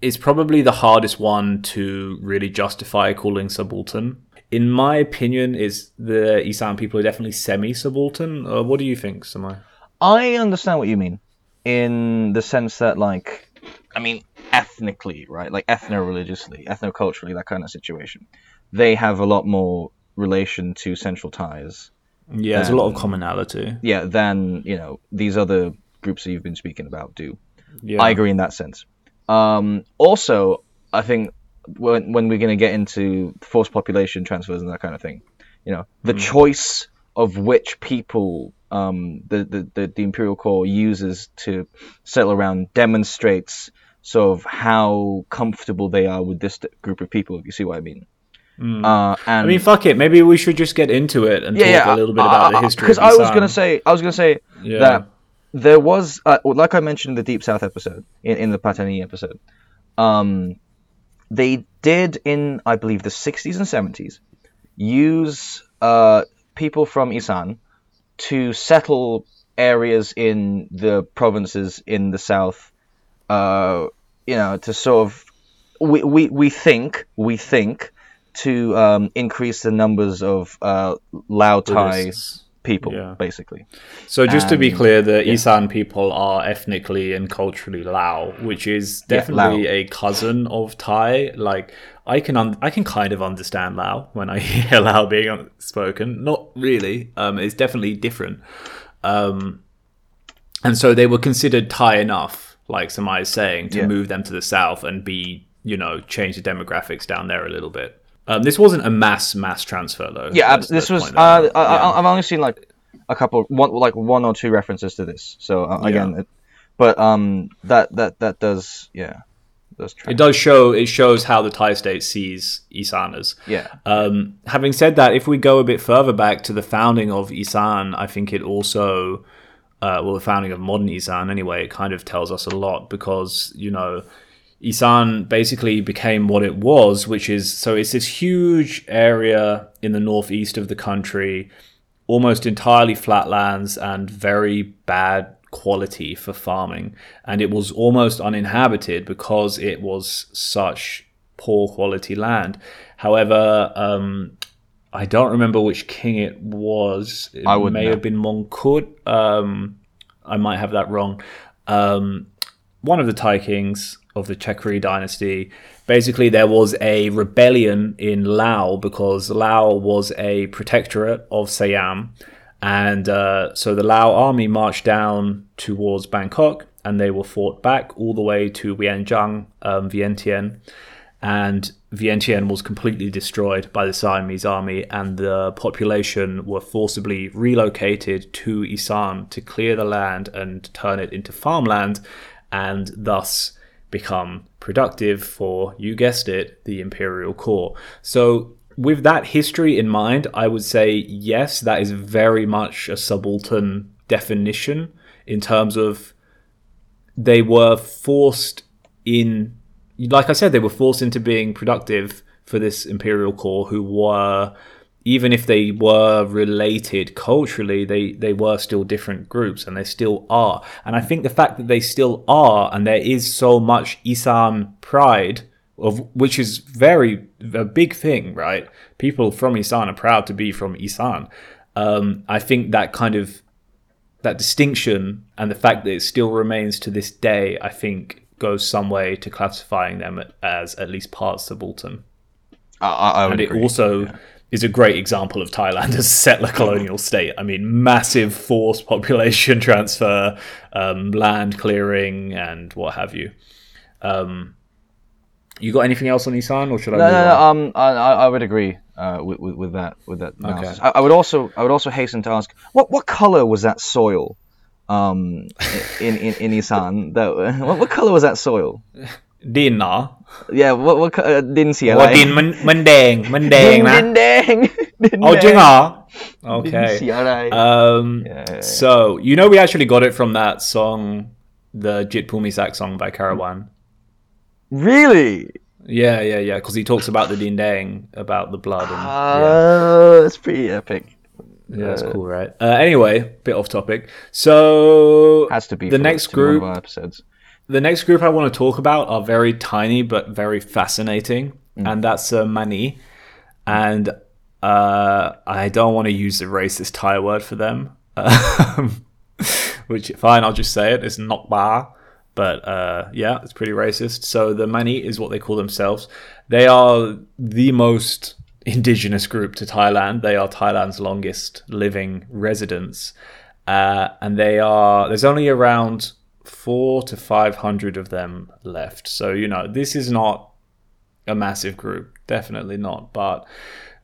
is probably the hardest one to really justify calling subaltern. In my opinion, is the Isan people are definitely semi-subaltern. Uh, what do you think, Samai? I understand what you mean in the sense that, like, I mean, ethnically, right? Like, ethno-religiously, ethno-culturally, that kind of situation. They have a lot more relation to central Thais, Yeah, there's a lot of commonality. yeah, than you know these other groups that you've been speaking about do. Yeah. I agree in that sense. Um, also, I think when when we're going to get into forced population transfers and that kind of thing, you know, the choice of which people um, the, the, the the imperial core uses to settle around demonstrates sort of how comfortable they are with this group of people. If you see what I mean. Uh, and I mean, fuck it. Maybe we should just get into it and talk a little bit about the history. Because I was gonna say, I was gonna say Yeah. that there was, uh, like I mentioned in the Deep South episode, in, in the Patani episode, um, they did in, I believe, the 60s and 70s, use uh, people from Isan to settle areas in the provinces in the south, uh, you know, to sort of, we, we, we think, we think, to um, increase the numbers of uh, Lao Thai Buddhists. People, Yeah. basically. So just to be clear, the Isan people are ethnically and culturally Lao, which is definitely Lao. a cousin of Thai. Like I can un- I can kind of understand Lao when I <laughs> hear Lao being spoken. Not really. Um, it's definitely different. Um, and so they were considered Thai enough, like Samai is saying, to Yeah. move them to the south and be you know change the demographics down there a little bit. Um, this wasn't a mass mass transfer though. Yeah, this was. Uh. I, Yeah. I, I've only seen like a couple, one like one or two references to this. So uh, again, it, but um, that that that does yeah, those It does show. It shows how the Thai state sees Isan as. Yeah. Um, having said that, if we go a bit further back to the founding of Isan, I think it also, uh, well, the founding of modern Isan anyway, it kind of tells us a lot because, you know, Isan basically became what it was, which is so it's this huge area in the northeast of the country, almost entirely flatlands and very bad quality for farming. And it was almost uninhabited because it was such poor quality land. However, um, I don't remember which king it was. It I wouldn't may know. have been Mongkut. Um, I might have that wrong. Um, one of the Thai kings of the Chakri dynasty. Basically, there was a rebellion in Lao because Lao was a protectorate of Siam. And uh, so the Lao army marched down towards Bangkok and they were fought back all the way to Vientiane, um, Vientiane. And Vientiane was completely destroyed by the Siamese army, and the population were forcibly relocated to Isan to clear the land and turn it into farmland, and thus become productive for, you guessed it, the imperial core. So, with that history in mind, I would say yes, that is very much a subaltern definition in terms of they were forced in like I said, they were forced into being productive for this imperial core who were even if they were related culturally, they, they were still different groups and they still are. And I think the fact that they still are and there is so much Isan pride of which is very a big thing, right? People from Isan are proud to be from Isan. Um, I think that kind of that distinction and the fact that it still remains to this day, I think, goes some way to classifying them as at least part subaltern. I, I, I would And it agree. also is a great example of Thailand <laughs> as a settler colonial state. I mean, massive forced population <laughs> transfer, um, land clearing, and what have you. Um, you got anything else on Isan, or should I? No, move no, no. Um, I, I would agree uh, with, with with that with that analysis. Okay. I, I would also I would also hasten to ask what what color was that soil, um, in in in Isan? <laughs> That what, what color was that soil? ดินเหรอ yeah what what ดินสีอะไรโอ้ดินมันมันแดงมันแดงนะดินแดงเอาจริงเหรอ uh, oh, <laughs> oh, okay um, so you know we actually got it from that song the Jit Phumisak song by Caravan. really yeah yeah yeah because he talks about the din dang about the blood and ah, yeah. it's pretty epic yeah, that's uh, cool, right? Uh, anyway, bit off topic. So has to be the next group episodes. The next group I want to talk about are very tiny but very fascinating, Mm. and that's uh, Mani. And uh, I don't want to use the racist Thai word for them, um, <laughs> which fine, I'll just say it. It's Nokba, but uh, yeah, it's pretty racist. So the Mani is what they call themselves. They are the most indigenous group to Thailand. They are Thailand's longest living residents, uh, and they are. There's only around four to five hundred of them left. So you know this is not a massive group, definitely not. But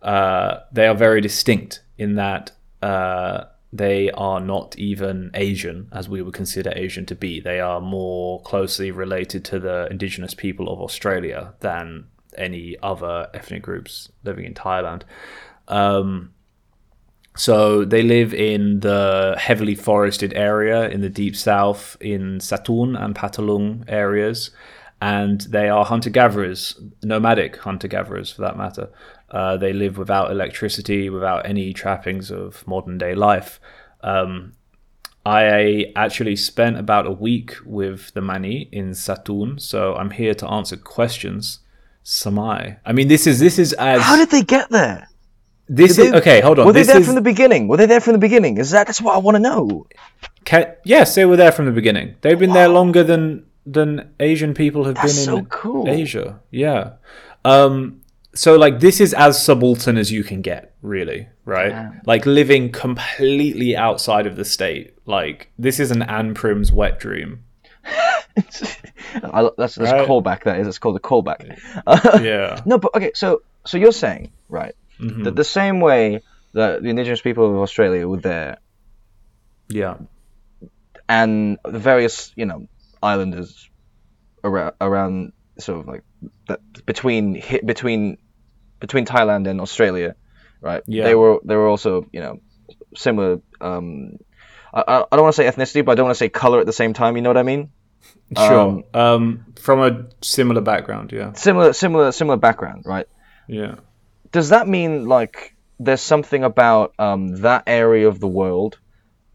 uh, they are very distinct in that uh, they are not even Asian, as we would consider Asian to be. They are more closely related to the indigenous people of Australia than any other ethnic groups living in Thailand. Um, so they live in the heavily forested area in the deep south in Satun and Phatthalung areas, and they are hunter gatherers, nomadic hunter gatherers for that matter. Uh, they live without electricity, without any trappings of modern day life. Um, I actually spent about a week with the Mani in Satun, so I'm here to answer questions. Samai. I mean, this is this is as How did they get there? This Did is okay. Hold on. Were they this there is from the beginning? Were they there from the beginning? Is that that's what I want to know? Can, yes, they were there from the beginning. They've been there longer than than Asian people have That's been so in cool. Asia. Yeah. Um. So like this is as subaltern as you can get, really, right? Like living completely outside of the state. Like this is an anprim's wet dream. <laughs> I, that's that's Right. a callback. That is. It's called a callback. Yeah. <laughs> No, but okay. So so you're saying right Mm-hmm. that the same way that the indigenous people of Australia were there, Yeah. and the various you know islanders around around sort of like that between between between Thailand and Australia, right? Yeah. They were they were also you know similar. Um, I, I don't want to say ethnicity, but I don't want to say color at the same time. You know what I mean? <laughs> Sure. Um, from a similar background, yeah. Similar similar similar background, right? Yeah. Does that mean like there's something about um, that area of the world?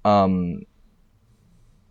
Um,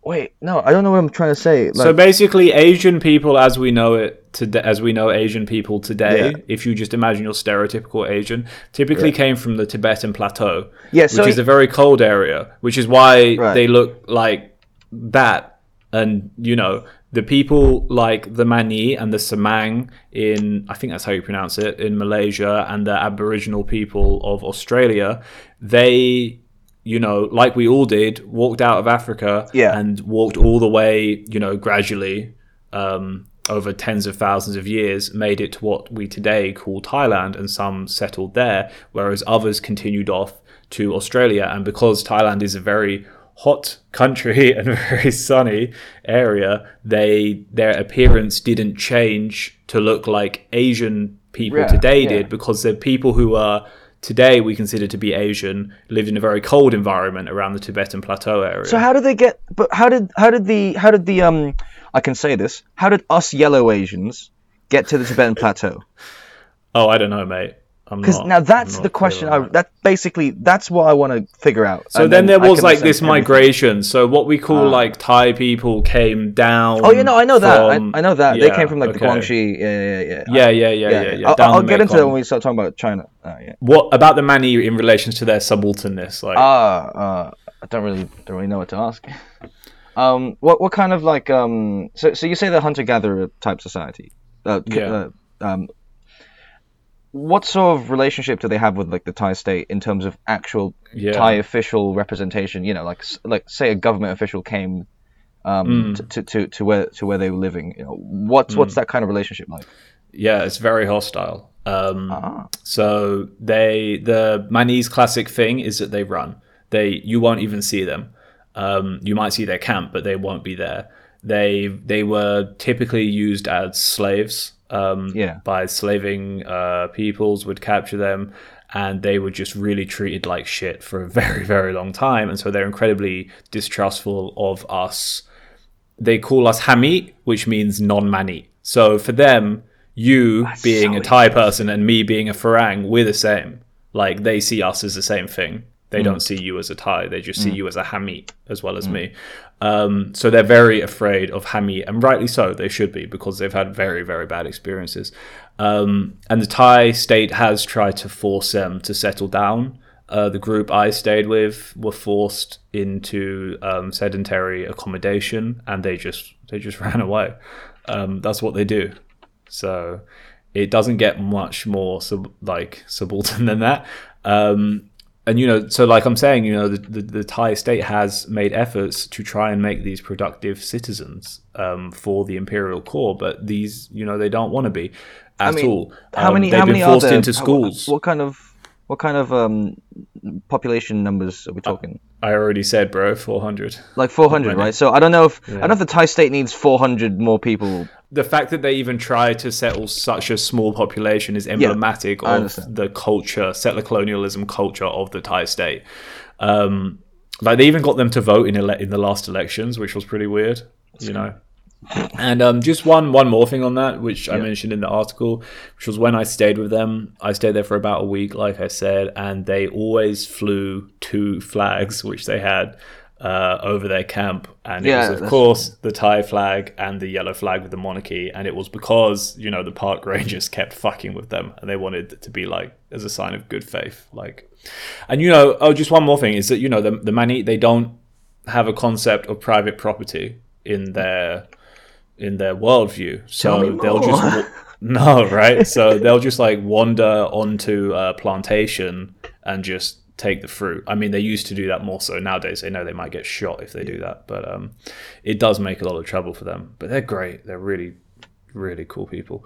wait, no, I don't know what I'm trying to say. Like, so basically, Asian people, as we know it today, as we know Asian people today, Yeah. if you just imagine your stereotypical Asian, typically came from the Tibetan plateau, Yeah, so- which is a very cold area, which is why Right. they look like that. And you know, the people like the Mani and the Semang in, I think that's how you pronounce it, in Malaysia, and the Aboriginal people of Australia, they. You know, like we all did, walked out of Africa Yeah. and walked all the way, you know, gradually um, over tens of thousands of years, made it to what we today call Thailand, and some settled there, whereas others continued off to Australia. And because Thailand is a very hot country <laughs> and a very sunny area, they their appearance didn't change to look like Asian people Yeah, today yeah. did, because the people who are today we consider to be Asian lived in a very cold environment around the Tibetan plateau area. So how did they get? But how did how did the how did the um? I can say this. How did us yellow Asians get to the Tibetan plateau? <laughs> Oh, I don't know, mate. I'm Because now that's the question. on I that. that basically that's what I want to figure out. So And then, there was like this everything. migration. So what we call like Thai people came down. Oh, you know, I know that. I, I know that they came from like the. Guangxi. Yeah, yeah, yeah. Yeah, yeah, yeah, yeah. yeah, I'll, I'll the get into that when we start talking about China. Uh, yeah. What about the Mani in relation to their subalternness? Like, Ah, uh, I don't really don't really know what to ask. Um, what what kind of like um? So so you say the hunter gatherer type society. Uh, Yeah. uh, um, what sort of relationship do they have with like the Thai state in terms of actual Yeah. Thai official representation? You know, like like say a government official came um Hmm. to, to, to, where to where they were living. You know, what's what's that kind of relationship like? yeah, it's very hostile. Um, Ah. So they the Manese classic thing is that they run. They you won't even see them. Um, you might see their camp, but they won't be there. They they were typically used as slaves. Um, Yeah. By slaving uh, peoples would capture them, and they were just really treated like shit for a <laughs> very very long time, and so they're incredibly distrustful of us they call us Hamit, which means non-mani. So for them, you being so a Thai person and me being a Farang, we're the same. Like they see us as the same thing. They don't see you as a Thai. They just see you as a Hamit as well as me. Um, so they're very afraid of Hamit, and rightly so. They should be because they've had very, very bad experiences. Um, and the Thai state has tried to force them to settle down. Uh, the group I stayed with were forced into um, sedentary accommodation, and they just they just <laughs> ran away. Um, that's what they do. So it doesn't get much more sub- like subaltern than that. Um, and you know, so like I'm saying, you know, the, the, the Thai state has made efforts to try and make these productive citizens um, for the imperial core, but these, you know, they don't want to be at mean, all. How Um, many? They've how been many forced are there? into How- schools. What kind of what kind of um population numbers are we talking? I already said, bro, 400. Like 400, right? So I don't know if I don't know if the Thai state needs 400 more people. The fact that they even try to settle such a small population is emblematic I of the culture, settler colonialism culture of the Thai state. Um, like they even got them to vote in ele- in the last elections, which was pretty weird, you know. And um, just one one more thing on that, which I mentioned in the article, which was when I stayed with them. I stayed there for about a week, like I said, and they always flew two flags, which they had uh, over their camp, and Yeah, it was of course the Thai flag and the yellow flag with the monarchy, and it was because you know the park <laughs> rangers kept fucking with them, and they wanted it to be like as a sign of good faith, like. And you know, oh, just one more thing is that you know the the Mani they don't have a concept of private property in their in their worldview, so they'll just <laughs> no right. So they'll just like wander onto a plantation and just take the fruit. I mean, they used to do that more so. Nowadays, they know they might get shot if they do that, but um, it does make a lot of trouble for them. But they're great. They're really, really cool people.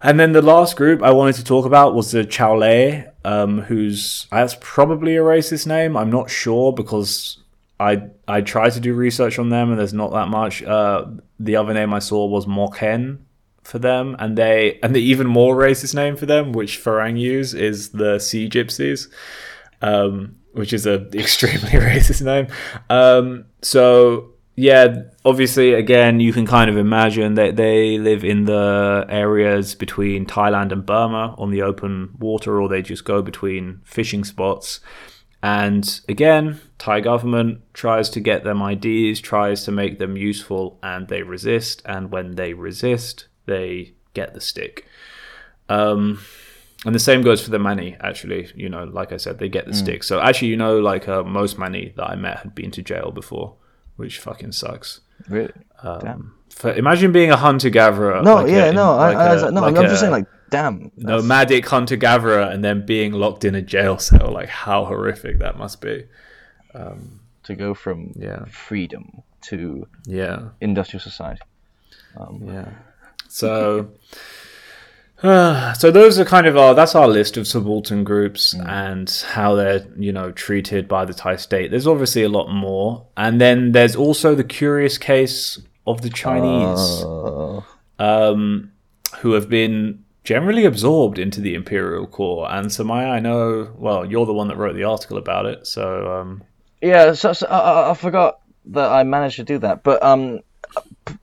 And then the last group I wanted to talk about was the Chaole, um, who's that's probably a racist name. I'm not sure because I I tried to do research on them and there's not that much. Uh, the other name I saw was Moken, for them, and they and the even more racist name for them, which Farang use, is the Sea Gypsies, um, which is a <laughs> extremely <laughs> racist name. Um, so yeah, obviously, again, you can kind of imagine that they live in the areas between Thailand and Burma on the open water, or they just go between fishing spots. And again, Thai government tries to get them IDs, tries to make them useful, and they resist. And when they resist, they get the stick. Um, and the same goes for the Mani, actually. You know, like I said, they get the stick. So actually, you know, like uh, most Mani that I met had been to jail before, which fucking sucks. Really? Um, for, imagine being a hunter gatherer. No, like yeah, in- no, like I, I a- was like, no, like I'm just saying, like, damn. that's- nomadic hunter gatherer, and then being locked in a jail cell. <laughs> Like how horrific that must be. to go from Yeah. freedom to Yeah. industrial society. Yeah. <laughs> So, uh, <sighs> so those are kind of our that's our list of subaltern groups and how they're you know treated by the Thai state. There's obviously a lot more, and then there's also the curious case of the Chinese, Uh, um, who have been generally absorbed into the imperial core. And Samaya, I know, well, you're the one that wrote the article about it, so um, yeah, so, so I, I- forgot that I managed to do that, but um,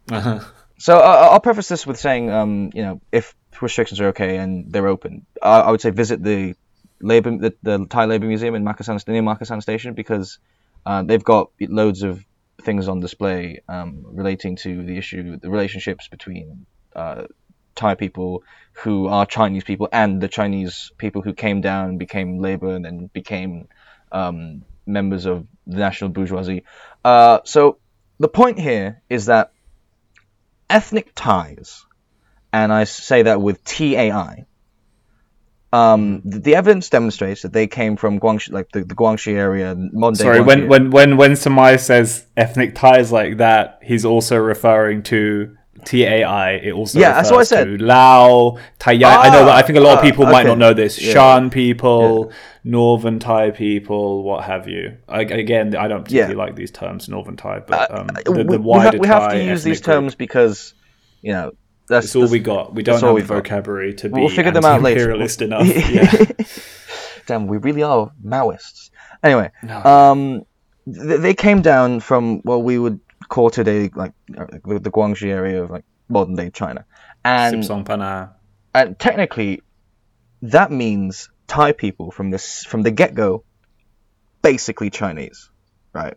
<laughs> so I, I'll preface this with saying, um, you know, if restrictions are okay and they're open, I, I would say visit the labor, the, the Thai Labor Museum in Makkasan, near Station, because uh, they've got loads of things on display um, relating to the issue, the relationships between uh, Thai people who are Chinese people and the Chinese people who came down became labor and then became um, members of the national bourgeoisie. Uh, so the point here is that ethnic Tais, and I say that with TAI. Um, the, the evidence demonstrates that they came from Guangxi, like the, the Guangxi area, modern sorry. Guangxi When area. when when when Samaya says ethnic Tais like that, he's also referring to. TAI, it also Yeah, that's what I said. to Lao, Thai. I know that. I think a lot of Ah, people might not know this. Yeah. Shan people, Northern Thai people, what have you. I, again, I don't particularly like these terms, Northern Thai, but um, the, Uh, we, the we wider have, we have to use these terms group. because, you know, that's, It's all that's- we got. We don't that's all have we've the got. vocabulary to be We'll figure them out later. imperialist enough. <laughs> Yeah. <laughs> Damn, we really are Maoists. Anyway, um, th- they came down from what we would call today like uh, the, the Guangxi area of like modern day China, and and technically, that means Thai people from this from the get go, basically Chinese, right?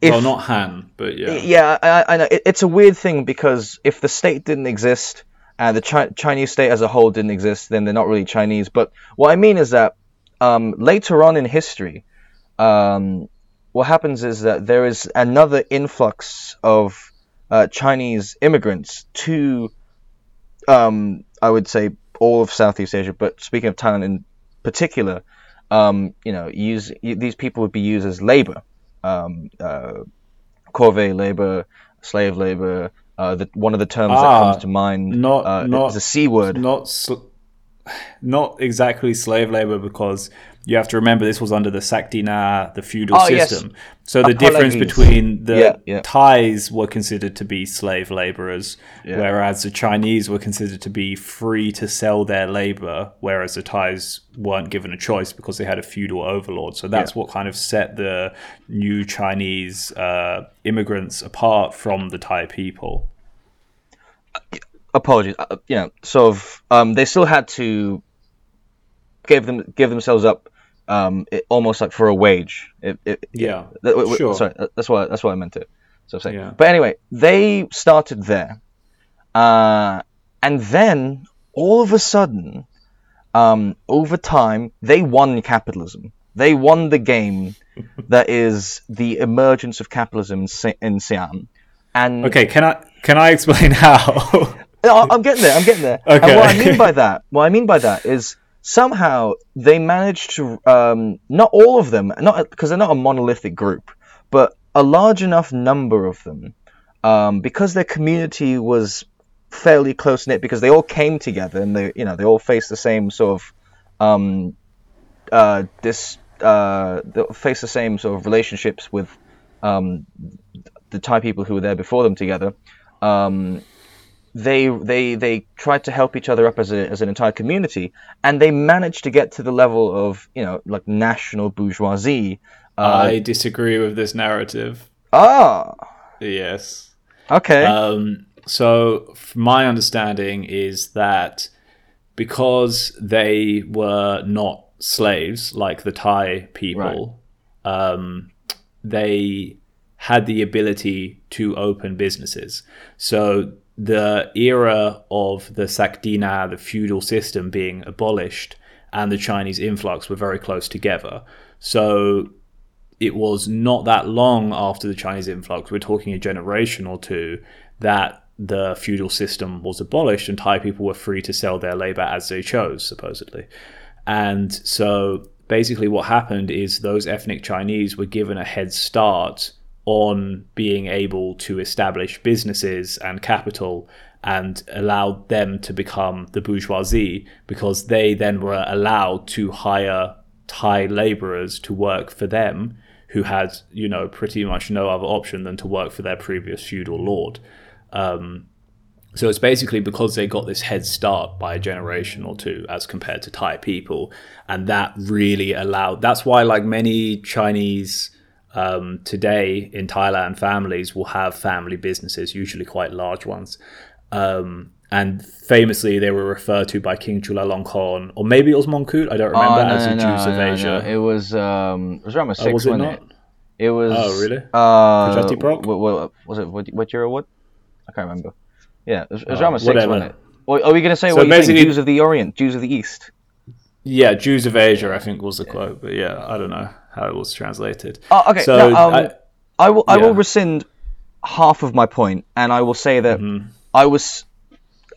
If- well, not Han, but yeah. yeah, I, I know. It, it's a weird thing because if the state didn't exist and the Chi- Chinese state as a whole didn't exist, then they're not really Chinese. But what I mean is that um, later on in history, um, what happens is that there is another influx of uh, Chinese immigrants to, um, I would say, all of Southeast Asia. But speaking of Thailand in particular, um, you know, use these people would be used as labor. Um, uh, corvée labor, slave labor. Uh, the, one of the terms that Ah, comes to mind not- uh, not- is a c word. Not sl- <sighs> not exactly slave labor because you have to remember this was under the Sakdina, the feudal Oh, yes. system. So the difference between the Yeah, yeah. Thais were considered to be slave laborers, Yeah. whereas the Chinese were considered to be free to sell their labor, whereas the Thais weren't given a choice because they had a feudal overlord. So that's what kind of set the new Chinese uh, immigrants apart from the Thai people. apologies. Uh, you know, sort of. Um, they still had to give them give themselves up, um, it, almost like for a wage. It, it, Yeah, Th- w- w- sure. Sorry, uh, that's what that's what I meant to sort of say. Yeah. But anyway, they started there, uh, and then all of a sudden, um, over time, they won capitalism. They won the game <laughs> that is the emergence of capitalism in Siam. And Okay, can I can I explain <laughs> how? I'm getting there. I'm getting there. <laughs> Okay. And what I mean by that, what I mean by that is somehow they managed to, um, not all of them, not because they're not a monolithic group, but a large enough number of them, um, because their community was fairly close knit, because they all came together and they, you know, they all faced the same sort of, um, uh, this, uh, faced the same sort of relationships with, um, the Thai people who were there before them together. Um, they they they tried to help each other up as a as an entire community, and they managed to get to the level of you know like national bourgeoisie. Uh, I disagree with this narrative. ah, Yes. okay. Um, so, my understanding is that because they were not slaves like the Thai people, um, they had the ability to open businesses. So, the era of the Sakdina, the feudal system being abolished, and the Chinese influx were very close together. So, it was not that long after the Chinese influx, we're talking a generation or two, that the feudal system was abolished and Thai people were free to sell their labor as they chose, supposedly. And so basically, what happened is those ethnic Chinese were given a head start on being able to establish businesses and capital and allowed them to become the bourgeoisie because they then were allowed to hire Thai laborers to work for them who had, you know, pretty much no other option than to work for their previous feudal lord. Um, so it's basically because they got this head start by a generation or two as compared to Thai people. And that really allowed, that's why, like many Chinese um, today in Thailand, families will have family businesses, usually quite large ones. Um, and famously, they were referred to by King Chulalongkorn, or maybe it was Mongkut, I don't remember, Oh, no, as the no, Jews no, of Asia. It was um, it was Rama six, Oh, was it not? it? It was. Oh, really? Uh, What, what, was it? What, what year or what? I can't remember. Yeah, it was, it was Oh, Rama six, whatever. wasn't it? Or are we going to say So what you think? basically- Jews of the Orient, Jews of the East? Yeah, Jews of Asia, I think was the quote, but yeah, I don't know how it was translated. Oh, okay. So, no, um, I- I, will. I will rescind half of my point, and I will say that Mm-hmm. I was.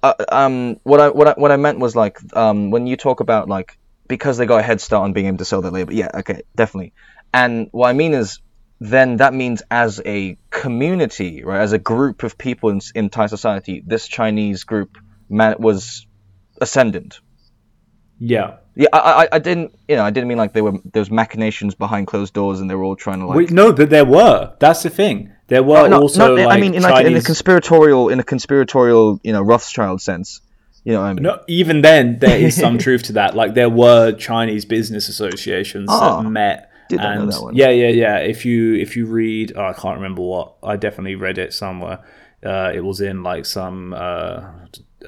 Uh, um, what I what I what I meant was like um, when you talk about like because they got a head start on being able to sell their labor. Yeah, okay, definitely. And what I mean is, then that means as a community, right, as a group of people in, in Thai society, this Chinese group man was ascendant. Yeah. Yeah, I, I, I didn't, you know, I didn't mean like there were there was machinations behind closed doors and they were all trying to like. Wait, no, but there were. That's the thing. There were no, also no, like I mean, in, like, in a conspiratorial, in a conspiratorial, you know, Rothschild sense. You know I mean? no, even then, there is some <laughs> truth to that. Like there were Chinese business associations Oh, that met. did not know and that one. yeah, yeah, yeah. If you if you read, oh, I can't remember what. I definitely read it somewhere. Uh, it was in like some. Uh,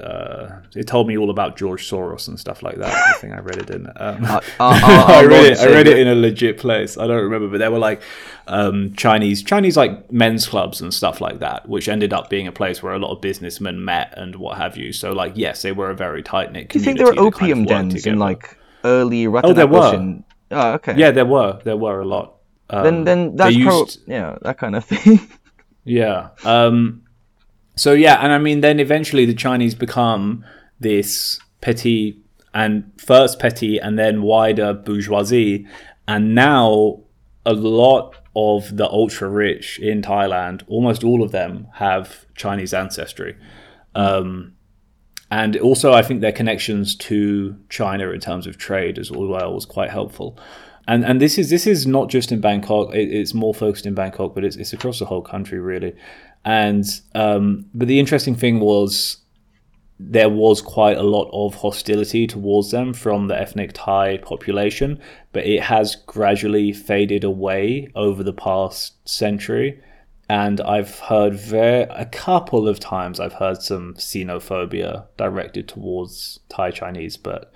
uh, it told me all about George Soros and stuff like that. I think I read it in. Um, I <laughs> our read it. I read it in a legit place. I don't remember, but there were like um, Chinese, Chinese like men's clubs and stuff like that, which ended up being a place where a lot of businessmen met and what have you. So, like, yes, they were a very tight knit Do you think there were that kind of opium dens in like early Oh, there were. Oh, okay. Yeah, there were. There were a lot. Um, Then, then that's pro- yeah, that kind of thing. <laughs> Yeah. Um, so yeah, and I mean, then eventually the Chinese become this petty and first petty and then wider bourgeoisie, and now a lot of the ultra rich in Thailand, almost all of them have Chinese ancestry. Um, and also, I think their connections to China in terms of trade as well was quite helpful. And and this is this is not just in Bangkok; it, it's more focused in Bangkok, but it's it's across the whole country really. And um, but the interesting thing was there was quite a lot of hostility towards them from the ethnic Thai population, but it has gradually faded away over the past century. And I've heard very a couple of times I've heard some xenophobia directed towards Thai Chinese, but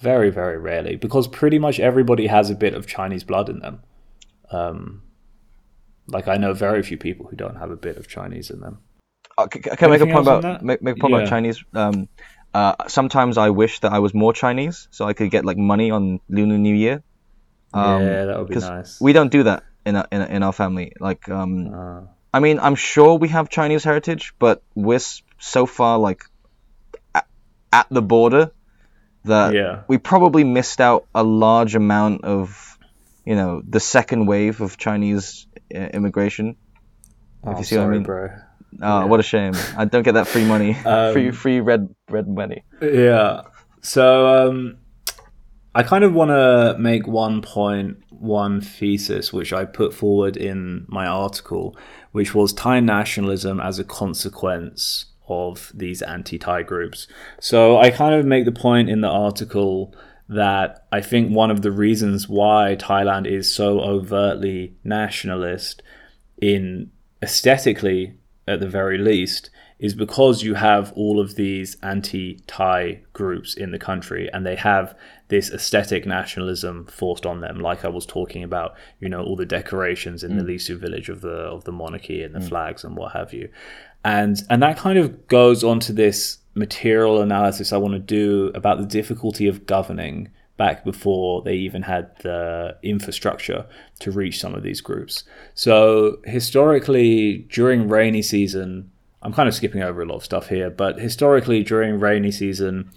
very very rarely because pretty much everybody has a bit of Chinese blood in them. Um, like I know very few people who don't have a bit of Chinese in them. Uh, c- c- Can I make a point about make, make a point Yeah. about Chinese? Um, uh, sometimes I wish that I was more Chinese, so I could get like money on Lunar New Year. Um, yeah, that would be 'cause nice. We don't do that in our, in, our- in our family. Like, um, Uh, I mean, I'm sure we have Chinese heritage, but we're so far like at, at the border that Yeah. we probably missed out a large amount of, you know, the second wave of Chinese immigration. oh, you see what I sorry, mean. bro. Oh, what a shame! I don't get that free money, <laughs> <laughs> Um, free free red red money. Yeah. So um, I kind of want to make one point, one thesis, which I put forward in my article, which was Thai nationalism as a consequence of these anti-Thai groups. So I kind of make the point in the article that I think one of the reasons why Thailand is so overtly nationalist in aesthetically at the very least is because you have all of these anti-Thai groups in the country and they have this aesthetic nationalism forced on them like I was talking about you know all the decorations in the mm. Lisu village of the of the monarchy and the mm. flags and what have you. And and that kind of goes on to this material analysis I want to do about the difficulty of governing back before they even had the infrastructure to reach some of these groups. So historically, during rainy season, I'm kind of skipping over a lot of stuff here, but historically during rainy season,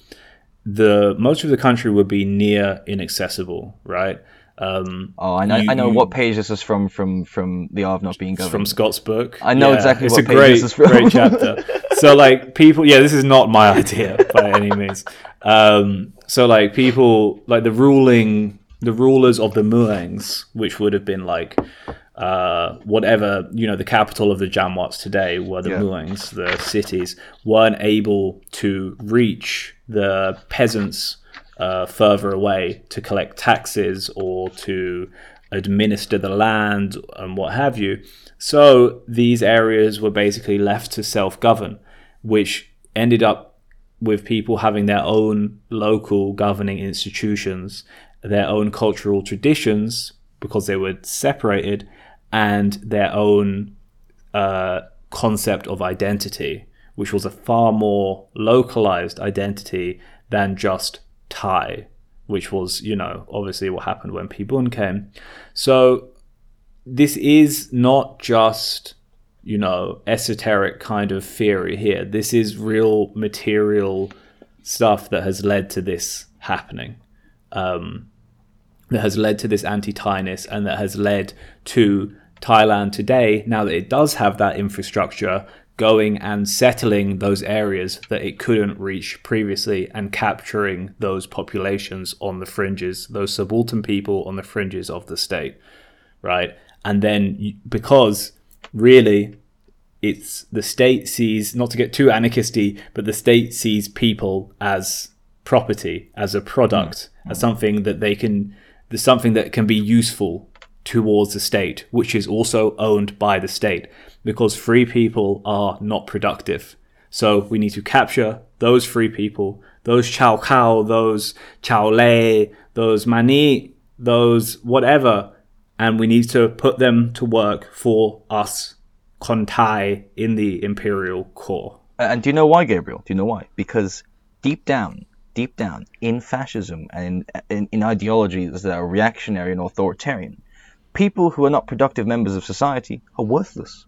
the most of the country would be near inaccessible, right? Um, Oh, I know. You- I know what page this is from. From from the art of not being governed. from Scott's book. I know exactly it's what page great, this is from. great chapter. <laughs> so like people, yeah, this is not my <laughs> idea by any means. Um, so like people, like the ruling, the rulers of the Muangs, which would have been like uh, whatever you know, the capital of the Changwats today were the Yeah. Muangs, the cities, weren't able to reach the peasants uh, further away to collect taxes or to administer the land and what have you. So these areas were basically left to self govern, which ended up with people having their own local governing institutions, their own cultural traditions because they were separated, and their own uh, concept of identity, which was a far more localized identity than just Thai, which was, you know, obviously what happened when Pibun came. So this is not just, you know, esoteric kind of theory here. This is real material stuff that has led to this happening. Um, that has led to this anti-Thainess and that has led to Thailand today, now that it does have that infrastructure, going and settling those areas that it couldn't reach previously and capturing those populations on the fringes, those subaltern people on the fringes of the state, right? And then because really it's the state sees not to get too anarchisty, but the state sees people as property, as a product, mm. as something that they can, there's something that can be useful towards the state, which is also owned by the state, because free people are not productive. So we need to capture those free people, those Chao Kao, those Chao Lei, those Mani, those whatever, and we need to put them to work for us, Kontai, in the imperial core. And do you know why, Gabriel? Do you know why? Because deep down, deep down, in fascism and in, in, in ideologies that are reactionary and authoritarian, people who are not productive members of society are worthless.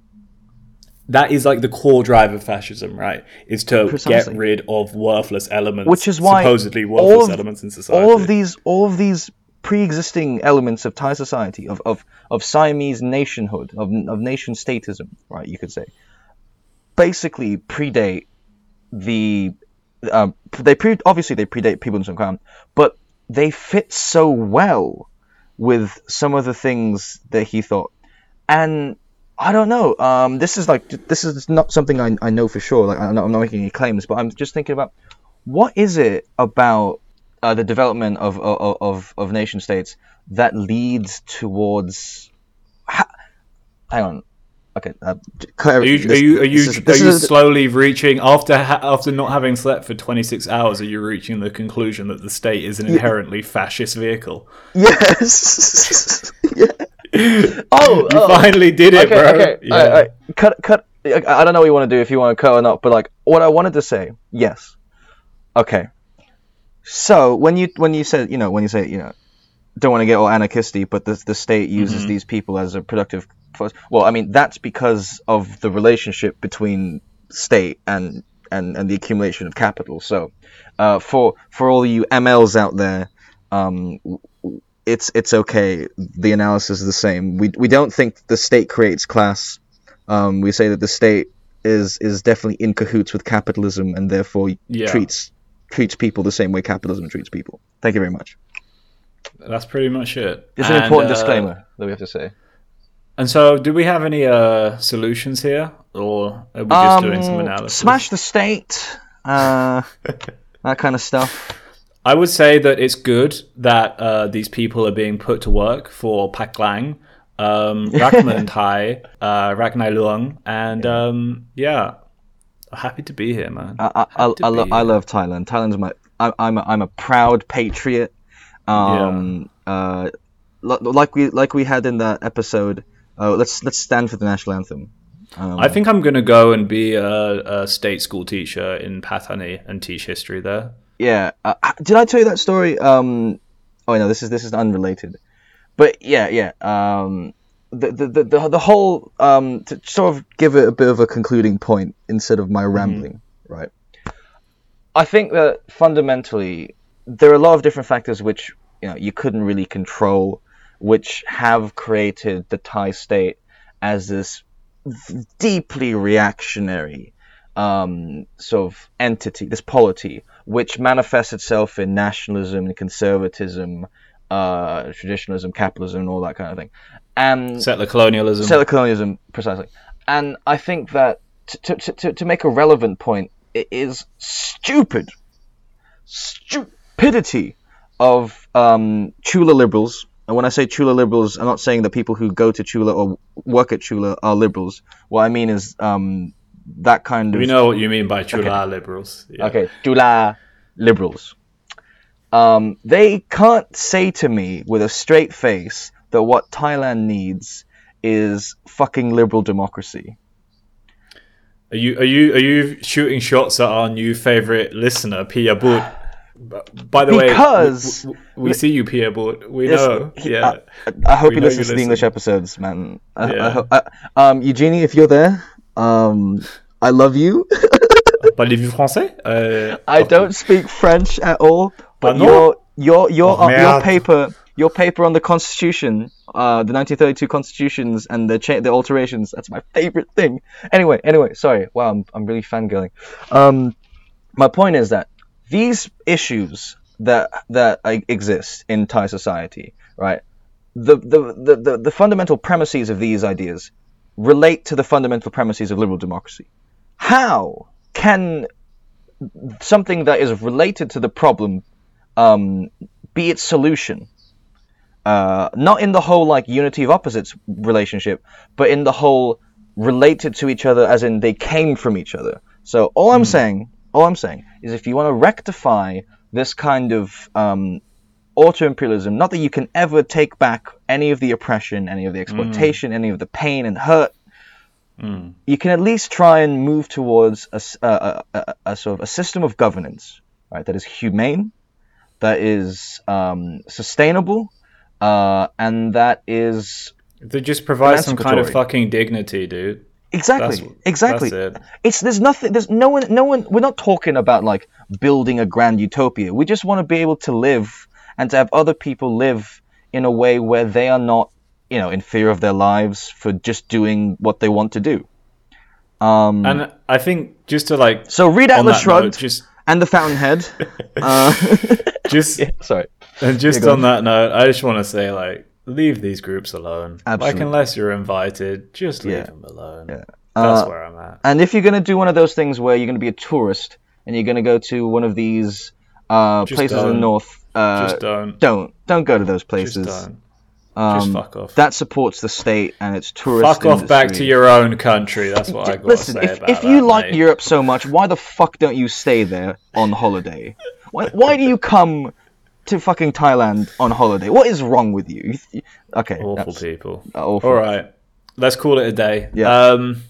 That is like the core drive of fascism, right? Is to Precisely. get rid of worthless elements, Which is why supposedly worthless of- elements in society. all of these all of these pre-existing elements of Thai society of of, of Siamese nationhood of of nation statism right you could say basically predate the um, they pre obviously they predate people in some kind but they fit so well with some of the things that he thought and I don't know. Um, this is like this is not something I, I know for sure. Like I'm not, I'm not making any claims, but I'm just thinking about what is it about uh, the development of, of of of nation states that leads towards. Ha- hang on. Okay. Uh, Are you this- are you are you, is- are you is- slowly reaching after ha- after not having slept for 26 hours? Are you reaching the conclusion that the state is an inherently fascist vehicle? Yes. <laughs> yeah. Oh, You oh. finally did it, okay, bro. okay. Yeah. All right, all right. Cut, cut. I I don't know what you want to do if you want to cut or not, but like what I wanted to say, yes. Okay. So when you when you said you know when you say you know don't want to get all anarchisty, but the the state uses Mm-hmm. these people as a productive force. Well, I mean that's because of the relationship between state and and and the accumulation of capital. So uh, for for all you MLs out there, um, it's it's okay. The analysis is the same. We we don't think the state creates class. Um, we say that the state is is definitely in cahoots with capitalism and therefore Yeah. treats treats people the same way capitalism treats people. Thank you very much. That's pretty much it. It's an important uh, disclaimer that we have to say. And so, do we have any uh, solutions here, or are we just doing some Um, analysis? Smash the state. Uh, <laughs> that kind of stuff. I would say that it's good that uh, these people are being put to work for Pak Lang, um, <laughs> Rakman Thai, uh, Ragnai Luang, and um, yeah, happy to be here, man. I I, I, I, lo- I love Thailand. Thailand's my I, I'm a, I'm a proud patriot. Um, uh, li- like we like we had in that episode. Uh, let's let's stand for the national anthem. Um, I think I'm gonna go and be a, a state school teacher in Pattani and teach history there. yeah. Uh, uh, did I tell you that story? Um, oh no, this is this is unrelated. But yeah, yeah. Um, the the the the, whole um to sort of give it a bit of a concluding point instead of my rambling, right? I think that fundamentally there are a lot of different factors which you know you couldn't really control, which have created the Thai state as this deeply reactionary um, sort of entity, this polity, which manifests itself in nationalism and conservatism, uh, traditionalism, capitalism, and all that kind of thing. And Settler colonialism. settler colonialism, precisely. And I think that to, to, to, to make a relevant point, it is stupid, stupidity of um, Chula liberals. And when I say Chula liberals, I'm not saying that people who go to Chula or work at Chula are liberals. What I mean is um, that kind of we know what you mean by Chula liberals. Yeah. okay, Chula liberals. Um, they can't say to me with a straight face that what Thailand needs is fucking liberal democracy. Are you are you are you shooting shots at our new favorite listener, Piyabutr? By the Because- way, we, we, we see you, Piyabutr. We Yes, know. he- yeah. I, I hope you listen to the English episodes, man. I, Yeah. I- um, Eugenie, if you're there, um, I love you. <laughs> Parlez-vous français? Euh, I don't speak French at all, but your your your Oh, uh, your paper your paper on the Constitution, uh, the 1932 constitutions and the cha- the alterations. That's my favorite thing. Anyway, anyway, sorry. Wow, I'm I'm really fangirling. Um, my point is that these issues that that exist in Thai society, right? The, the, the, the, the fundamental premises of these ideas relate to the fundamental premises of liberal democracy. How can something that is related to the problem um, be its solution? Uh, not in the whole like unity of opposites relationship, but in the whole related to each other as in they came from each other. So all I'm saying, all I'm saying is if you want to rectify this kind of um, auto-imperialism, not that you can ever take back any of the oppression, any of the exploitation, any of the pain and hurt, you can at least try and move towards a sort of a system of governance, right? That is humane, that is um, sustainable, uh, and that is They just provide some kind of fucking dignity, dude. exactly, That's- exactly. that's it. It's there's nothing. There's no one. No one. We're not talking about like building a grand utopia. We just want to be able to live and to have other people live in a way where they are not, you know, in fear of their lives for just doing what they want to do. Um, And I think just to like so read Atlas that Shrugged note, just and the Fountainhead. <laughs> uh, <laughs> just <laughs> sorry. and just go on that note, I just want to say like leave these groups alone. Like unless you're invited, just leave Yeah. them alone. Yeah. That's Uh, where I'm at. And if you're gonna do one of those things where you're gonna be a tourist and you're gonna go to one of these uh, Just places in the north, uh, just don't. don't don't go to those Just places. don't. Um, Just fuck off. That supports the state and its tourist. Fuck off back to your own country. That's what I got Listen, to say if, about if you that, like mate. Europe so much, why the fuck don't you stay there on holiday? <laughs> Why, why do you come to fucking Thailand on holiday? What is wrong with you? Okay, awful people. uh, awful. All right, let's call it a day. Yeah. Um,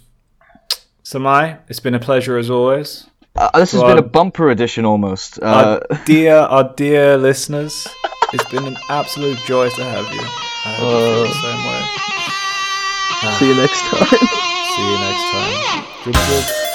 Samai, it's been a pleasure as always. Uh, this has been a bumper edition almost. Uh, our dear, <laughs> our dear listeners, it's been an absolute joy to have you. I hope you feel the same way. see you next time. See you next time. Good. Good-